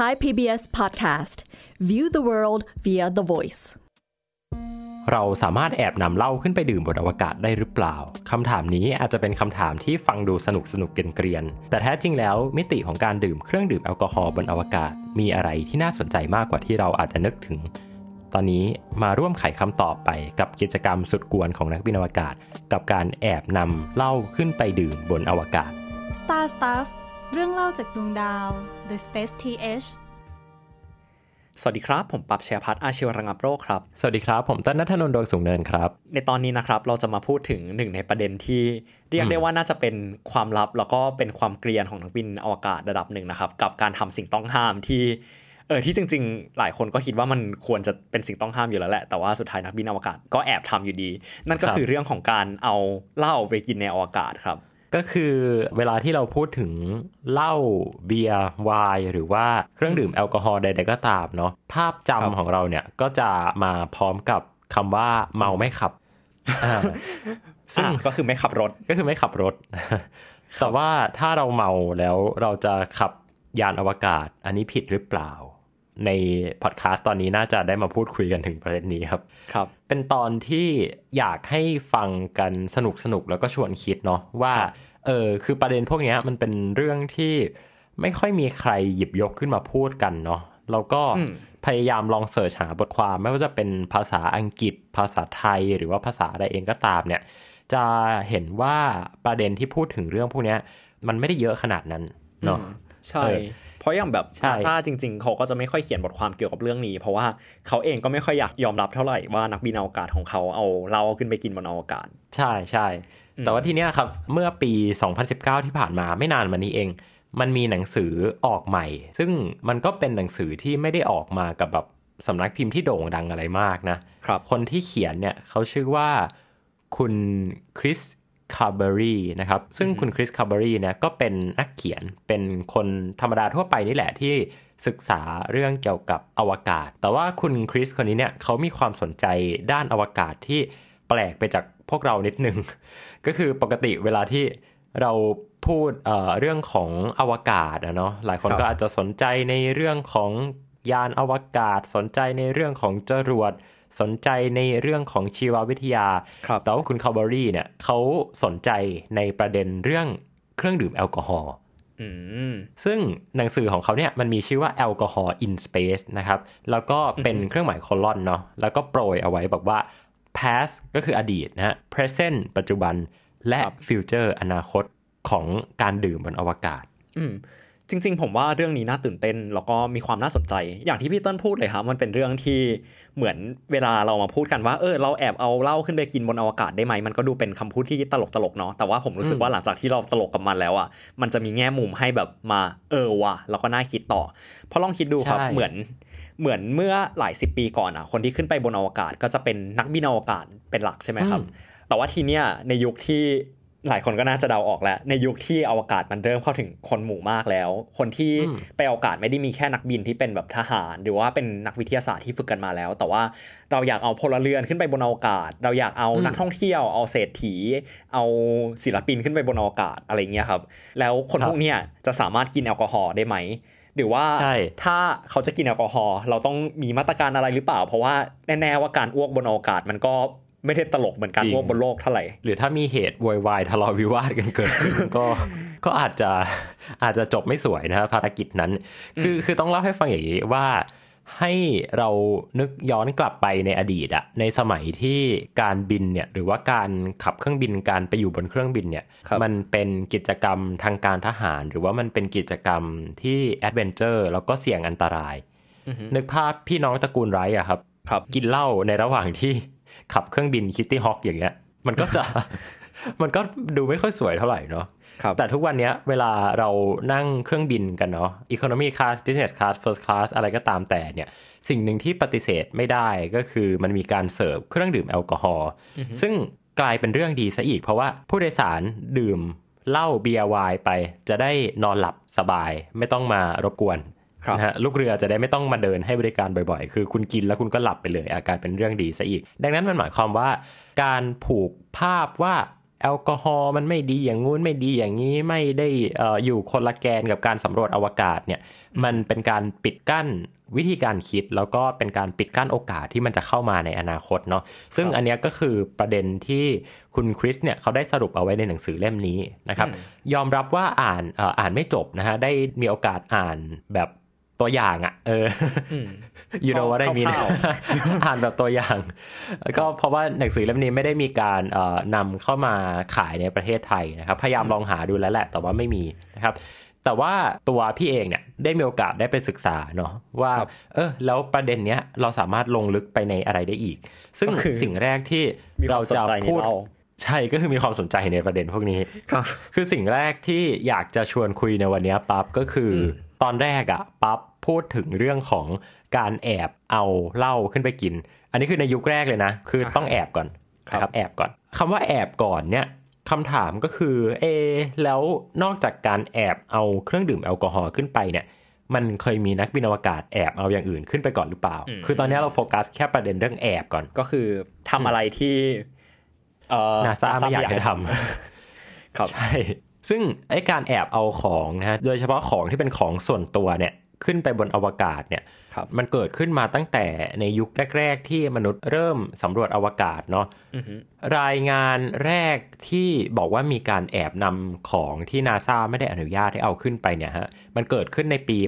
Thai PBS Podcast View the world via the voice เราสามารถแอบนำเหล้าขึ้นไปดื่มบนอวกาศได้หรือเปล่าคำถามนี้อาจจะเป็นคำถามที่ฟังดูสนุกสนุกเกรียนๆแต่แท้จริงแล้วมิติของการดื่มเครื่องดื่มแอลกอฮอล์บนอวกาศ มีอะไรที่น่าสนใจมากกว่าที่เราอาจจะนึกถึง ตอนนี้มาร่วมไขคำตอบไปกับกิจกรรมสุดกวนของนักบินอวกาศ กับการแอบนำเหล้าขึ้นไปดื่มบนอวกาศ Star Stuff เรื่องเล่าจากดวงดาว The Space TH สวัสดีครับ ผมปรับเชียพัฒน์อาชีวระงับโรคครับ สวัสดีครับ ผมจันนัทนนท์ดวงสูงเนินครับ ในตอนนี้นะครับเราจะมาพูดถึงหนึ่งในประเด็นที่ เรียกได้ว่าน่าจะเป็นความลับแล้วก็เป็นความเกรียนของนักบินอวกาศระดับหนึ่งนะครับ กับการทำสิ่งต้องห้ามที่เออที่จริง ๆ หลายคนก็คิดว่ามันควรจะเป็นสิ่งต้องห้ามอยู่แล้วแหละ แต่ว่าสุดท้ายนักบินอวกาศก็แอบทำอยู่ดี นั่นก็ครับคือเรื่องของการเอาเหล้าไปกินในอวกาศครับ ก็คือเวลาที่เราพูดถึงเหล้าเบียร์ไวน์หรือว่าเครื่องดื่มแอลกอฮอล์ใดๆก็ตามเนาะภาพครับจำของเราเนี่ยก็จะมาพร้อมกับคำว่าเมาไม่ขับอ่าซึ่งอะก็คือไม่ขับรถก็คือไม่ขับรถ แต่ว่าถ้าเราเมาแล้วเราจะขับยานอวกาศ อันนี้ผิดหรือเปล่า ในพอดแคสต์ตอนนี้น่าจะได้มาพูดคุยกันถึงประเด็นนี้ครับ ครับ เป็นตอนที่อยากให้ฟังกันสนุกสนุกๆแล้วก็ชวนคิดเนาะว่า เออคือประเด็นพวกเนี้ยมันเป็นเรื่องที่ไม่ค่อยมีใครหยิบยกขึ้นมาพูดกันเนาะแล้วก็อืมพยายามลองเสิร์ชหาบทความ ไม่ว่าจะเป็นภาษาอังกฤษ ภาษาไทยหรือว่าภาษาใดเองก็ตามเนี่ย จะเห็นว่าประเด็นที่พูดถึงเรื่องพวกเนี้ยมันไม่ได้เยอะขนาดนั้นเนาะใช่ เออเพราะอย่างแบบใช่นาซาจริง ๆ เขาก็จะไม่ค่อยเขียนบทความเกี่ยวกับเรื่องนี้ เพราะว่าเขาเองก็ไม่ค่อยอยากยอมรับเท่าไหร่ว่านักบินอวกาศของเขาเอาเหล้าขึ้นไปกินบนอวกาศ ใช่ใช่แต่ว่าทีเนี้ยครับเมื่อปี 2019 ที่ผ่านมาไม่นานมานี้เอง มันมีหนังสือออกใหม่ ซึ่งมันก็เป็นหนังสือที่ไม่ได้ออกมากับแบบสำนักพิมพ์ที่โด่งดังอะไรมากนะครับคนที่เขียนเนี่ยเขาชื่อว่าคุณคริส คาร์เบอรีนะครับ ซึ่งคุณคริสคาร์เบอรีเนี่ยก็เป็นนักเขียนเป็นคนธรรมดาทั่วไปนี่แหละที่ศึกษาเรื่องเกี่ยวกับอวกาศ แต่ว่าคุณคริสคนนี้เนี่ยเขามีความสนใจด้านอวกาศที่แปลกไปจากพวกเรานิดนึง ก็คือปกติเวลาที่เราพูดเอ่อเรื่องของอวกาศอะเนาะหลายคนครับก็อาจจะสนใจในเรื่องของยานอวกาศ สนใจในเรื่องของจรวด สนใจในเรื่องของชีววิทยาครับแต่ว่าคุณคาร์เบอรีเนี่ยเขาสนใจในประเด็นเรื่องเครื่องดื่มแอลกอฮอล์อืมซึ่งหนังสือของเขาเนี่ยมันมีชื่อว่าแอลกอฮอล์ in space นะครับ แล้วก็เป็นเครื่องหมายโคลอนเนาะ แล้วก็โปรยเอาไว้บอกว่า past ก็คืออดีตนะฮะ present ปัจจุบัน และครับ future อนาคตของการดื่มบนอวกาศอืม จริง ๆ ผมว่าเรื่องนี้น่าตื่นเต้นแล้วก็มีความน่าสนใจ อย่างที่พี่เต้นพูดเลยครับมันเป็นเรื่องที่เหมือนเวลาเรามาพูดกันว่าเออเราแอบเอาเหล้าขึ้นไปกินบนอวกาศได้ไหมมันก็ดูเป็นคำพูดที่ตลกตลกๆเนาะแต่ว่าผมรู้สึกว่าหลังจากที่เราตลกกับมันแล้วอะมันจะมีแง่มุมให้แบบมาเออว่ะแล้วก็น่าคิดต่อ เพราะลองคิดดูครับใช่เหมือนเหมือนเมื่อหลายสิบปีก่อนอะคนที่ขึ้นไปบนอวกาศก็จะเป็นนักบินอวกาศเป็นหลักใช่ไหมครับแต่ว่าทีเนี้ยในยุคที่ หลายคนก็น่าจะเดาออกแล้ว ในยุคที่อวกาศมันเริ่มเข้าถึงคนหมู่มากแล้ว คนที่อืมไปอวกาศไม่ได้มีแค่นักบินที่เป็นแบบทหาร หรือว่าเป็นนักวิทยาศาสตร์ที่ฝึกกันมาแล้ว แต่ว่าเราอยากเอาพลเรือนขึ้นไปบนอวกาศ เราอยากเอานักท่องเที่ยวเอาเศรษฐี เอาศิลปินขึ้นไปบนอวกาศอะไรเงี้ยครับแล้วคนครับพวกเนี้ยจะสามารถกินแอลกอฮอล์ได้ไหมหรือว่าใช่ถ้าเขาจะกินแอลกอฮอล์เราต้องมีมาตรการอะไรหรือเปล่า เพราะว่าแน่ๆว่าการอ้วกบนอวกาศมันก็ ไม่ได้ตลกเหมือนการจริงอ้วกบนโลกเท่าไหร่ หรือถ้ามีเหตุโวยวายทะเลาะวิวาทกันเกิดขึ้นก็ก็อาจจะอาจจะจบไม่สวยนะครับภารกิจนั้น คือคือต้องเล่าให้ฟังอย่างนี้ว่าให้เรานึกย้อนกลับไปในอดีตอะในสมัยที่การบินเนี่ยหรือว่าการขับเครื่องบินการไปอยู่บนเครื่องบินเนี่ยครับมันเป็นกิจกรรมทางการทหาร หรือว่ามันเป็นกิจกรรมที่ adventure แล้วก็เสี่ยงอันตรายนึกภาพพี่น้องตระกูลไรท์อะครับครับกินเหล้าในระหว่างที่ ขับเครื่องบินคิตตี้ฮอว์กอย่างเงี้ย มันก็จะมันก็ดูไม่ค่อยสวยเท่าไหร่เนาะครับแต่ทุกวันเนี้ยเวลาเรานั่งเครื่องบินกันเนาะ economy class business class first class อะไรก็ตามแต่เนี่ย สิ่งหนึ่งที่ปฏิเสธไม่ได้ก็คือมันมีการเสิร์ฟเครื่องดื่มแอลกอฮอล์ซึ่งกลายเป็นเรื่องดีซะอีก เพราะว่าผู้โดยสารดื่มเหล้าเบียร์ไวน์ไป จะได้นอนหลับสบาย ไม่ต้องมารบกวนครับ นะฮะลูกเรือจะได้ไม่ต้องมาเดินให้บริการบ่อยๆ คือคุณกินแล้วคุณก็หลับไปเลยอาการเป็นเรื่องดีซะอีก ดังนั้นมันหมายความว่า การผูกภาพว่าแอลกอฮอล์มันไม่ดีอย่างงู้นไม่ดีอย่างนี้ไม่ได้เอออยู่คนละแกนกับการสำรวจอวกาศเนี่ยมันเป็นการปิดกั้นวิธีการคิดแล้วก็เป็นการปิดกั้นโอกาสที่มันจะเข้ามาในอนาคตเนาะซึ่งอันเนี้ยก็คือประเด็นที่คุณคริสเนี่ยเขาได้สรุปเอาไว้ในหนังสือเล่มนี้นะครับ ยอมรับว่าอ่านเอ่ออ่านไม่จบนะฮะได้มีโอกาสอ่านแบบ ตัวอย่างอะ่ะเอออ you know what I mean คร่าวอ่านแบบตัวอย่างแล้วก็เพราะว่าหนังสือเล่มนี้ไม่ได้มีการเอ่อนำเข้ามาขายในประเทศไทยนะครับ พยายามลองหาดูแล้วแหละ แต่ว่าไม่มีนะครับ แต่ว่าตัวพี่เองเนี่ยได้มีโอกาสได้ไปศึกษาเนาะว่าครับเออ แล้วประเด็นเนี้ยเราสามารถลงลึกไปในอะไรได้อีก ซึ่งก็คือสิ่งแรกที่มีควาเรามสนจะใจในพูดเราใช่ก็คือมีความสนใจในประเด็นพวกนี้ครับคือสิ่งแรกที่อยากจะชวนคุยในวันนี้ปั๊บก็คืออตอนแรกอะปั๊บ พูดถึงเรื่องของการแอบเอาเหล้าขึ้นไปกิน อันนี้คือในยุคแรกเลยนะ คือต้องแอบก่อนครับนะครับแอบก่อนคำว่าแอบก่อนเนี่ยคำถามก็คือเอะแล้วนอกจากการแอบเอาเครื่องดื่มแอลกอฮอล์ขึ้นไปเนี่ย มันเคยมีนักบินอวกาศแอบเอาอย่างอื่นขึ้นไปก่อนหรือเปล่า คือตอนนี้เราโฟกัสแค่ประเด็นเรื่องแอบก่อนก็คือทำอะไรที่เอ่อนาซาไม่อยากให้ทครับำใช่ ซึ่งไอ้การแอบเอาของนะฮะโดยเฉพาะของที่เป็นของส่วนตัวเนี่ย ขึ้นไปบนอวกาศเนี่ยครับมันเกิดขึ้นมาตั้งแต่ในยุคแรก ๆ ที่มนุษย์เริ่มสำรวจอวกาศเนาะรายงานแรกที่บอกว่ามีการแอบนำของที่นาซาไม่ได้อนุญาตให้เอาขึ้นไปเนี่ยฮะมันเกิดขึ้นในปี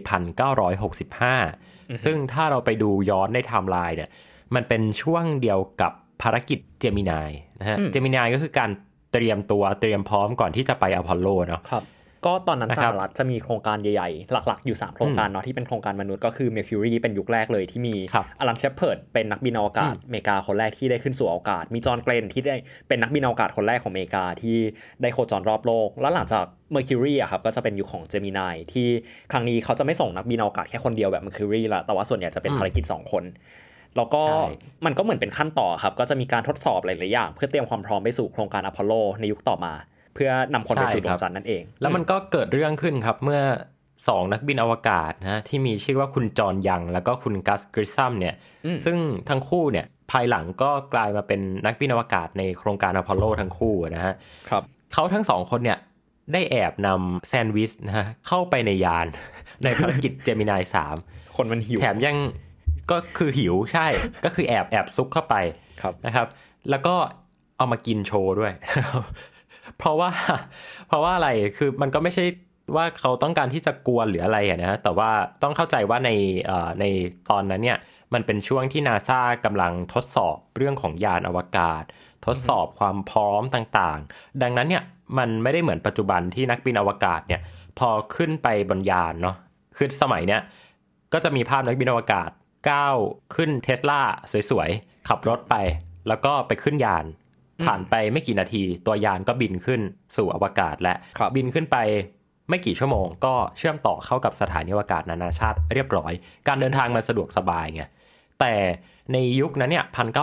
1965 ซึ่งถ้าเราไปดูย้อนในไทม์ไลน์เนี่ยมันเป็นช่วงเดียวกับภารกิจ Gemini นะฮะ Gemini ก็คือการเตรียมตัวเตรียมพร้อมก่อนที่จะไปอพอลโลเนาะครับ ก็ตอนนั้นนะสหรัฐครับจะมีโครงการใหญ่ๆ หลักๆ อยู่ 3 โครงการเนาะที่เป็นโครงการมนุษย์ก็คือ Mercury เป็นยุคแรกเลยที่มีครับอลันเชฟเพิร์ดเป็นนักบินอวกาศอเมริกาคนแรกที่ได้ขึ้นสู่อวกาศ มีจอห์นเกล็นที่ได้เป็นนักบินอวกาศคนแรกของอเมริกาที่ได้โคจรรอบโลก แล้วหลังจาก Mercury อะครับก็จะเป็นยุคของ Gemini ที่ครั้งนี้เขาจะไม่ส่งนักบินอวกาศแค่คนเดียวแบบ Mercury ละแต่ว่าส่วนใหญ่จะเป็นภารกิจสองคนแล้วก็ใช่มันก็เหมือนเป็นขั้นต่อครับ ก็จะมีการทดสอบหลาย ๆ อย่าง เพื่อเตรียมความพร้อมไปสู่โครงการอพอลโลในยุคต่อมา เพื่อนำคนไปสู่ดวงจันทร์นั่นเอง แล้วมันก็เกิดเรื่องขึ้นครับเมื่อสองนักบินอวกาศนะที่มีชื่อว่าคุณจอห์นยัง แล้วก็คุณกัสกริซัมเนี่ยซึ่งทั้งคู่เนี่ยภายหลังก็กลายมาเป็นนักบินอวกาศในโครงการอพอลโลทั้งคู่นะฮะครับเขาทั้งสองคนเนี่ยได้แอบนำแซนด์วิชนะฮะเข้าไปในยาน ในภารกิจเจมินายสามคนมันหิว แถมยังก็คือหิวใช่ ก็คือแอบแอบซุกเข้าไปครับนะครับ แล้วก็เอามากินโชว์ด้วย เพราะว่า เพราะว่าอะไรคือมันก็ไม่ใช่ว่าเขาต้องการที่จะกวนหรืออะไรอะนะแต่ว่าต้องเข้าใจว่าในในตอนนั้นเนี่ยมันเป็นช่วงที่นาซากำลังทดสอบเรื่องของยานอวกาศ ทดสอบความพร้อมต่างๆ ดังนั้นเนี่ยมันไม่ได้เหมือนปัจจุบันที่นักบินอวกาศเนี่ยพอขึ้นไปบนยานเนาะคือสมัยเนี้ยก็จะมีภาพนักบินอวกาศก้าวขึ้นเทสลาสวยๆ ขับรถไป แล้วก็ไปขึ้นยาน ผ่านไปไม่กี่นาที ตัวยานก็บินขึ้นสู่อวกาศและครับบินขึ้นไปไม่กี่ชั่วโมงก็เชื่อมต่อเข้ากับสถานีอวกาศนานาชาติเรียบร้อย การเดินทางมันสะดวกสบายไงแต่ในยุคนั้นเนี่ยพันเ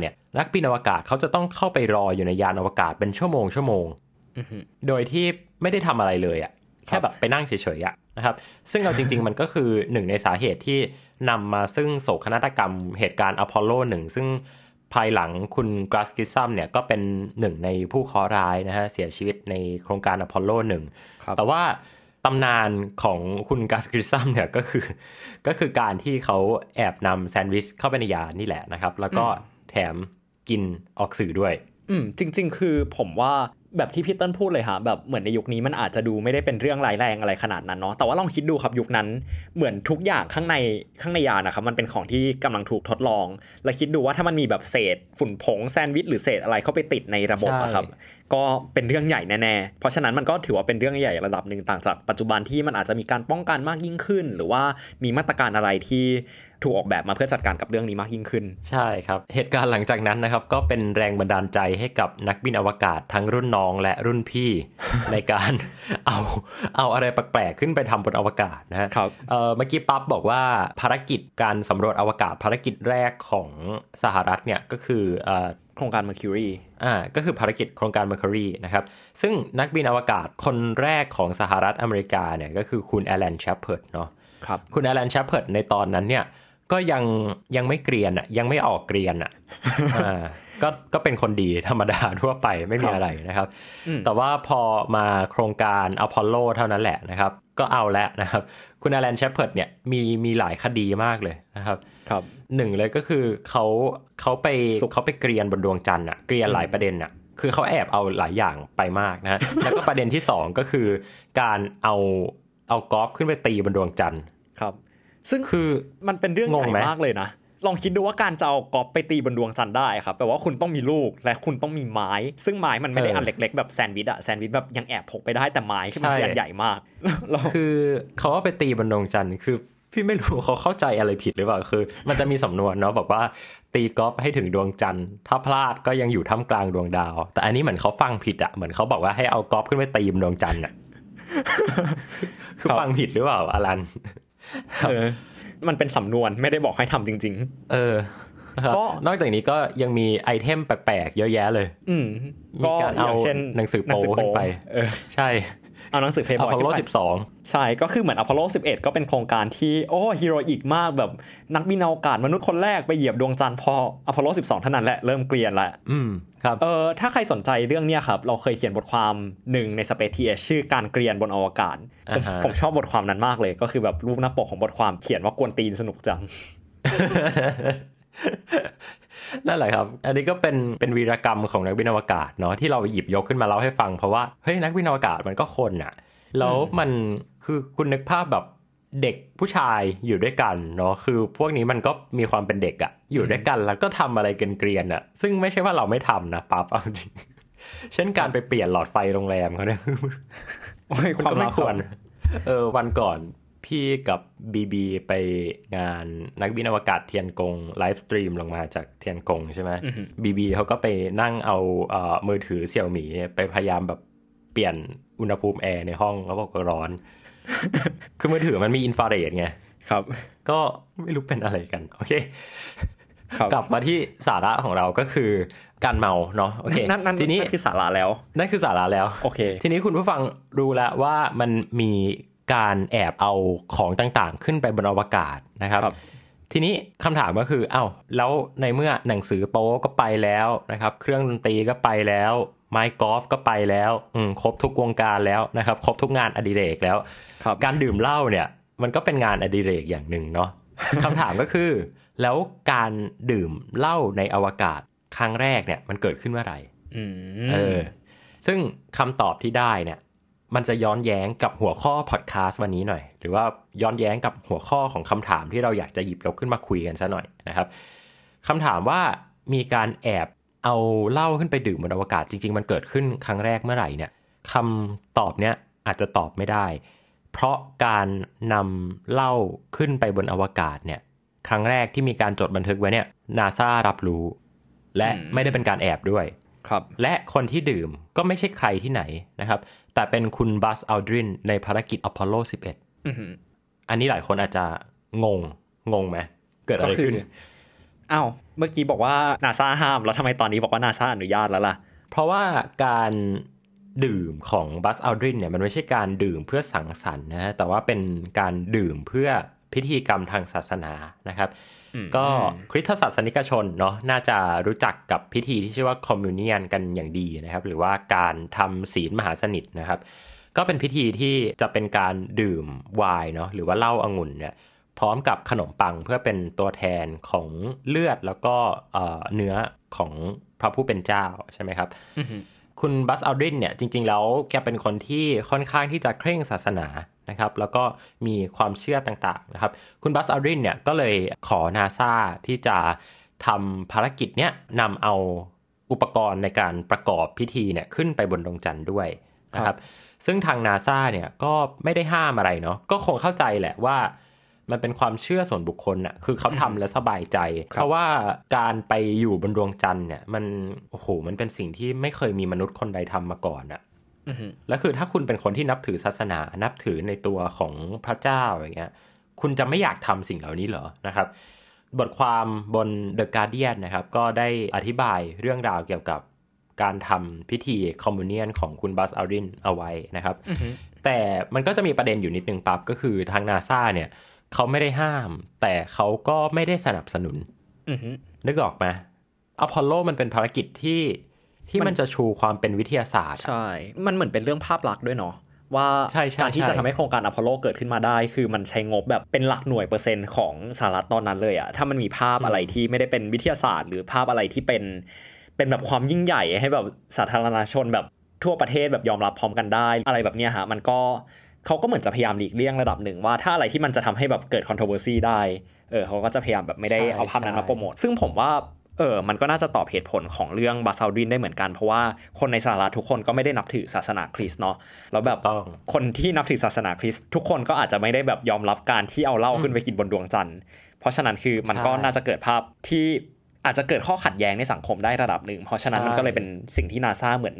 เนี่ยนักบินอวกาศเขาจะต้องเข้าไปรออยู่ในยานอวกาศเป็นชั่วโมงชั่วโมงโดยที่ไม่ได้ทำอะไรเลยอะ่ะแค่แบบไปนั่งเฉยๆอะ่ะนะครับ ซึ่งเอาจริง ๆ มันก็คือหนึ่งในสาเหตุที่นำมาซึ่งโศกนาฏกรรมเหตุการณ์อพอลโลหนึ่งซึ่ง ภายหลังคุณกัสกริซัมเนี่ยก็เป็นหนึ่งในผู้เคราะห์ร้ายนะฮะเสียชีวิตในโครงการอพอลโลหนึ่งครับแต่ว่าตำนานของคุณกัสกริซัมเนี่ยก็คือ ก็คือการที่เขาแอบนำแซนด์วิชเข้าไปในยานนี่แหละนะครับ แล้วก็แถมกินออกสื่อด้วย อืมจริง ๆ คือผมว่า แบบที่พี่เติ้ลพูดเลยค่ะแบบเหมือนในยุคนี้มันอาจจะดูไม่ได้เป็นเรื่องร้ายแรงอะไรขนาดนั้นเนาะแต่ว่าลองคิดดูครับยุคนั้นเหมือนทุกอย่างข้างในข้างในยานะครับมันเป็นของที่กำลังถูกทดลอง และคิดดูว่าถ้ามันมีแบบเศษฝุ่นผงแซนด์วิชหรือเศษอะไรเข้าไปติดในระบบอะครับ ก็เป็นเรื่องใหญ่แน่ๆ เพราะฉะนั้นมันก็ถือว่าเป็นเรื่องใหญ่ระดับหนึ่งต่างจากปัจจุบันที่มันอาจจะมีการป้องกันมากยิ่งขึ้น หรือว่ามีมาตรการอะไรที่ถูกออกแบบมาเพื่อจัดการกับเรื่องนี้มากยิ่งขึ้น ใช่ครับ เหตุการณ์หลังจากนั้นนะครับก็เป็นแรงบันดาลใจให้กับนักบินอวกาศทั้งรุ่นน้องและรุ่นพี่ ในการเอาเอาอะไรแปลกๆขึ้นไปทำบนอวกาศนะฮะครับเอ่อเมื่อกี้ปั๊บบอกว่าภารกิจการสำรวจอวกาศภารกิจแรกของสหรัฐเนี่ยก็คือเอ่อ โครงการ Mercury อ่าก็คือภารกิจโครงการ Mercury นะครับซึ่งนักบินอวกาศคนแรกของสหรัฐอเมริกาเนี่ยก็คือคุณแอล n น h ช p เพิร์ดเนาะครับคุณแอล n น h ช p เพิร์ดในตอนนั้นเนี่ยก็ยังยังไม่เกรียนอะยังไม่ออกเกรียนอะอ่าก็ก็เป็นคนดีธรรมดาทั่วไปไม่มีอะไรนะครับ แต่ว่าพอมาโครงการอพอลโลเท่านั้นแหละนะครับ ก็เอาแล้วนะครับ คุณอแลนเชฟเพิร์ดเนี่ยมีมีหลายคดีมากเลยนะครับครับ หนึ่งเลยก็คือเขาเขาไปสุขเขาไปเกรียนบนดวงจันทร์อะเกรียนหลายประเด็นอะคือเขาแอบเอาหลายอย่างไปมากนะแล้วก็ประเด็นที่สองก็คือการเอาเอากอล์ฟขึ้นไปตีบนดวงจันทร์ครับ ซึ่งคือมันเป็นเรื่องใหงญ่งไหมมากเลยนะลองคิดดูว่าการจะเอากอล์ฟไปตีบนดวงจันทร์ได้ครับแปลว่าคุณต้องมีลูกและคุณต้องมีไม้ ซึ่งไม้มันไม่ได้อันเล็ก ๆ แบบแซนด์วิชอะแซนด์วิชแบบยังแอบพกไปได้แต่ไม้ที่มันคืออันใหญ่มากแล้วคือเขาว่าไปตีบนดวงจันทร์คือ พี่ไม่รู้เขาเข้าใจอะไรผิดหรือเปล่าคือ มันจะมีสำนวนเนาะบอกว่าตีกอล์ฟให้ถึงดวงจันทร์ถ้าพลาดก็ยังอยู่ท่ามกลางดวงดาว แต่อันนี้เหมือนเขาฟังผิดอะเหมือนเขาบอกว่าให้เอากอล์ฟขึ้นไปตีบนดวงจันทร์อะคือฟังผิดหรือเปล่าอลันเออมันเป็นสำนวนไม่ได้บอกให้ทำจริงเออนะครับก็นอกจากนี้ก็ยังมี item แปลกๆ เยอะแยะเลยๆอืมมีก็การเอาอย่างเช่นหนังสือโป๊ขึ้นไป เออ ใช่ เอาหนังสือเพย์ อพอลโลขึ้นไปสิบสองใช่ก็คือเหมือนอพอลโล11ก็เป็นโครงการที่โอ้ heroic มากแบบนักบินอวกาศมนุษย์คนแรกไปเหยียบดวงจันทร์พออพอลโล12เท่านั้นแหละเริ่มเกรียนละอืมครับเออถ้าใครสนใจเรื่องเนี้ยครับ เราเคยเขียนบทความหนึ่งใน Space TH ชื่อการเกลียนบนอวกาศ ผมอ่าฮะผมชอบบทความนั้นมากเลย ก็คือแบบรูปหน้าปกของบทความเขียนว่ากวนตีนสนุกจัง นั่นแหละครับ อันนี้ก็เป็นเป็นวีรกรรมของนักบินอวกาศเนาะที่เราหยิบยกขึ้นมาเล่าให้ฟัง เพราะว่าเฮ้ยนักบินอวกาศมันก็คนอะแล้วมันคือคุณนึกภาพแบบเด็กผู้ชายอยู่ด้วยกันเนาะคือพวกนี้มันก็มีความเป็นเด็กอะอยู่ด้วยกันแล้วก็ทำอะไรกันเกรียนๆอะซึ่งไม่ใช่ว่าเราไม่ทำนะปั๊บเอาจริง เช่นการไปเปลี่ยนหลอดไฟโรงแรมเขาเนี่ยโอ้ยมันความก็ไม่ลับควรเออวันก่อน พี่กับบีบีไปงานนักบินอวกาศเทียนกง livestream ลงมาจากเทียนกงใช่ไหมบีบีเขาก็ไปนั่งเอาเอ่อมือถือเสียวหมี่เนี่ยไปพยายามแบบเปลี่ยนอุณหภูมิแอร์ในห้องเขาบอกว่าร้อน คือมือถือมันมีอินฟราเรดไง ครับ ก็ไม่รู้เป็นอะไรกัน โอเคครับกลับมาที่สาระของเราก็คือการเมาเนาะโอเคนั่นนั่นทีนี้นั่นคือสาระแล้ว นั่นคือสาระแล้วโอเค ทีนี้คุณผู้ฟังรู้แล้วว่ามันมี การแอบเอาของต่างๆ ขึ้นไปบนอวกาศนะครับครับทีนี้คำถามก็คือเอ้าแล้วในเมื่อหนังสือโป๊ก็ไปแล้วนะครับ เครื่องดนตรีก็ไปแล้วไม้กอล์ฟก็ไปแล้วอืมครบทุกวงการแล้วนะครับ ครบทุกงานอดิเรกแล้วครับการดื่มเหล้าเนี่ย มันก็เป็นงานอดิเรกอย่างหนึ่งเนาะคำถามก็คือ แล้วการดื่มเหล้าในอวกาศครั้งแรกเนี่ย มันเกิดขึ้นเมื่อไหร่อืมเออ ซึ่งคำตอบที่ได้เนี่ย มันจะย้อนแย้งกับหัวข้อพอดแคสต์วันนี้หน่อย หรือว่าย้อนแย้งกับหัวข้อของคำถามที่เราอยากจะหยิบยกขึ้นมาคุยกันซะหน่อยนะครับคำถามว่ามีการแอบเอาเหล้าขึ้นไปดื่มบนอวกาศจริง ๆ มันเกิดขึ้นครั้งแรกเมื่อไหร่เนี่ยคำตอบเนี้ยอาจจะตอบไม่ได้ เพราะการนำเหล้าขึ้นไปบนอวกาศเนี่ยครั้งแรกที่มีการจดบันทึกไว้เนี่ยนาซารับรู้ และไม่ได้เป็นการแอบด้วย ครับ และคนที่ดื่มก็ไม่ใช่ใครที่ไหนนะครับ แต่เป็นคุณบัสอัลดรินในภารกิจอพอลโล 11อือหืออันนี้หลายคนอาจจะงง งงไหม เกิดอะไรขึ้นก็คืออ้าวเมื่อกี้บอกว่านาซาห้าม แล้วทำไมตอนนี้บอกว่านาซาอนุญาตแล้วล่ะ เพราะว่าการดื่มของบัสอัลดรินเนี่ย มันไม่ใช่การดื่มเพื่อสังสรรค์นะฮะแต่ว่าเป็นการดื่มเพื่อพิธีกรรมทางศาสนานะครับ ก็คริสตศาสนิกชนเนาะน่าจะรู้จักกับพิธีที่ชื่อว่าคอมมิวเนียนกันอย่างดีนะครับ หรือว่าการทำศีลมหาสนิทนะครับ ก็เป็นพิธีที่จะเป็นการดื่มไวน์เนาะหรือว่าเหล้าองุ่นเนี่ยพร้อมกับขนมปังเพื่อเป็นตัวแทนของเลือดแล้วก็เอ่อเนื้อของพระผู้เป็นเจ้าใช่ไหมครับคุณบัสอัลดรินเนี่ยจริง ๆ แล้วแกเป็นคนที่ค่อนข้างที่จะเคร่งศาสนา นะครับ แล้วก็มีความเชื่อต่างๆนะครับ คุณบัสอัลดรินเนี่ยก็เลยขอนาซาที่จะทำภารกิจเนี้ยนำเอาอุปกรณ์ในการประกอบพิธีเนี่ยขึ้นไปบนดวงจันทร์ด้วยนะครับ ซึ่งทางนาซาเนี่ยก็ไม่ได้ห้ามอะไรเนาะ ก็คงเข้าใจแหละว่ามันเป็นความเชื่อส่วนบุคคลน่ะ คือเขาทำแล้วสบายใจครับเพราะว่าการไปอยู่บนดวงจันทร์เนี่ย มัน โอ้โห มันเป็นสิ่งที่ไม่เคยมีมนุษย์คนใดทำมาก่อนอะอือหือ แล้วคือถ้าคุณเป็นคนที่นับถือศาสนา นับถือในตัวของพระเจ้าอย่างเงี้ย คุณจะไม่อยากทำสิ่งเหล่านี้เหรอนะครับ บทความบน The Guardian นะครับ ก็ได้อธิบายเรื่องราวเกี่ยวกับการทำพิธีคอมมูเนียนของคุณบัสอัลดินเอาไว้นะครับอือหือแต่มันก็จะมีประเด็นอยู่นิดนึงปั๊บก็คือทางนาซาเนี่ยเขาไม่ได้ห้าม แต่เขาก็ไม่ได้สนับสนุนอือหือนึกออกไหมอพอลโลมันเป็นภารกิจที่ ที่มันมันจะชูความเป็นวิทยาศาสตร์อะใช่ มันเหมือนเป็นเรื่องภาพลักษณ์ด้วยเนาะว่าใช่ใช่การที่ใช่จะทำให้โครงการอพอลโลเกิดขึ้นมาได้ คือมันใช้งบแบบเป็นหลักหน่วยเปอร์เซ็นต์ของสหรัฐตอนนั้นเลยอะถ้ามันมีภาพอะไรที่ไม่ได้เป็นวิทยาศาสตร์ หรือภาพอะไรที่เป็นเป็นแบบความยิ่งใหญ่ให้แบบสาธารณชนแบบทั่วประเทศแบบยอมรับพร้อมกันได้ อะไรแบบเนี้ยฮะมันก็เขาก็เหมือนจะพยายามหลีกเลี่ยงระดับหนึ่งว่าถ้าอะไรที่มันจะทำให้แบบเกิด controversy ได้เออเขาก็จะพยายามแบบไม่ได้ใช่เอาภาพนั้นมาใช่โปรโมทซึ่งผมว่า เออมันก็น่าจะตอบเหตุผลของเรื่องบาซาดินได้เหมือนกัน เพราะว่าคนในสหรัฐทุกคนก็ไม่ได้นับถือศาสนาคริสต์เนาะแล้วแบบต้องคนที่นับถือศาสนาคริสต์ทุกคนก็อาจจะไม่ได้แบบยอมรับการที่เอาเหล้าขึ้นไปกินบนดวงจันทร์ เพราะฉะนั้นคือมันก็ใช่น่าจะเกิดภาพที่อาจจะเกิดข้อขัดแย้งในสังคมได้ระดับหนึ่ง เพราะฉะนั้นใช่มันก็เลยเป็นสิ่งที่นาซาเหมือน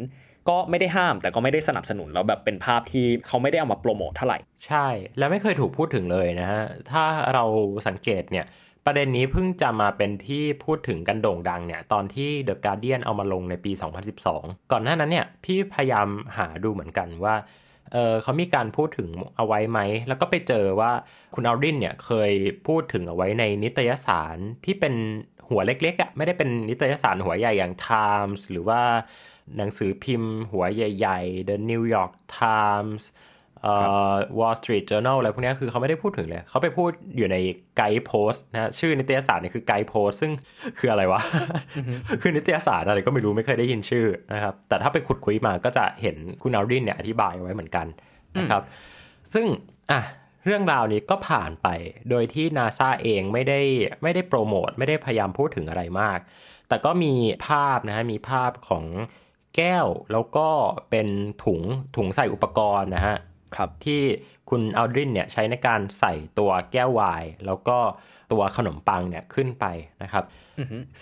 ก็ไม่ได้ห้ามแต่ก็ไม่ได้สนับสนุนแล้วแบบเป็นภาพที่เขาไม่ได้เอามาโปรโมทเท่าไหร่ ใช่ แล้วไม่เคยถูกพูดถึงเลยนะฮะ ถ้าเราสังเกตเนี่ย ประเด็นนี้เพิ่งจะมาเป็นที่พูดถึงกันโด่งดังเนี่ยตอนที่ The Guardian เอามาลงในปี 2012 ก่อนหน้านั้นเนี่ยพี่พยายามหาดูเหมือนกันว่าเเขามีการพูดถึงเอาไว้ไหม แล้วก็ไปเจอว่าคุณอัลดินเนี่ยเคยพูดถึงเอาไว้ในนิตยสารที่เป็นหัวเล็กๆอะ่ะไม่ได้เป็นนิตยสารหัวใหญ่อย่าง Times หรือว่าหนังสือพิมพ์หัวใหญ่ๆ The New York Times เอ่อ Wall Street Journal อะไรพวกเนี้ยคือเขาไม่ได้พูดถึงเลย เขาไปพูดอยู่ในไกด์โพสต์นะชื่อนิตยสารเนี่ยคือไกด์โพสต์ซึ่งคืออะไรวะ คือนิตยสารอะไรก็ไม่รู้ไม่เคยได้ยินชื่อนะครับ แต่ถ้าไปขุดคุยมาก็จะเห็นคุณอัลดินเนี่ยอธิบายไว้เหมือนกันนะครับ ซึ่งอะเรื่องราวนี้ก็ผ่านไป โดยที่นาซาเองไม่ได้ไม่ได้โปรโมทไม่ได้พยายามพูดถึงอะไรมาก แต่ก็มีภาพนะฮะมีภาพของแก้วแล้วก็เป็นถุงถุงใส่อุปกรณ์นะฮะ ครับที่คุณอัลดรินเนี่ยใช้ในการใส่ตัวแก้วไวน์แล้วก็ตัวขนมปังเนี่ยขึ้นไปนะครับ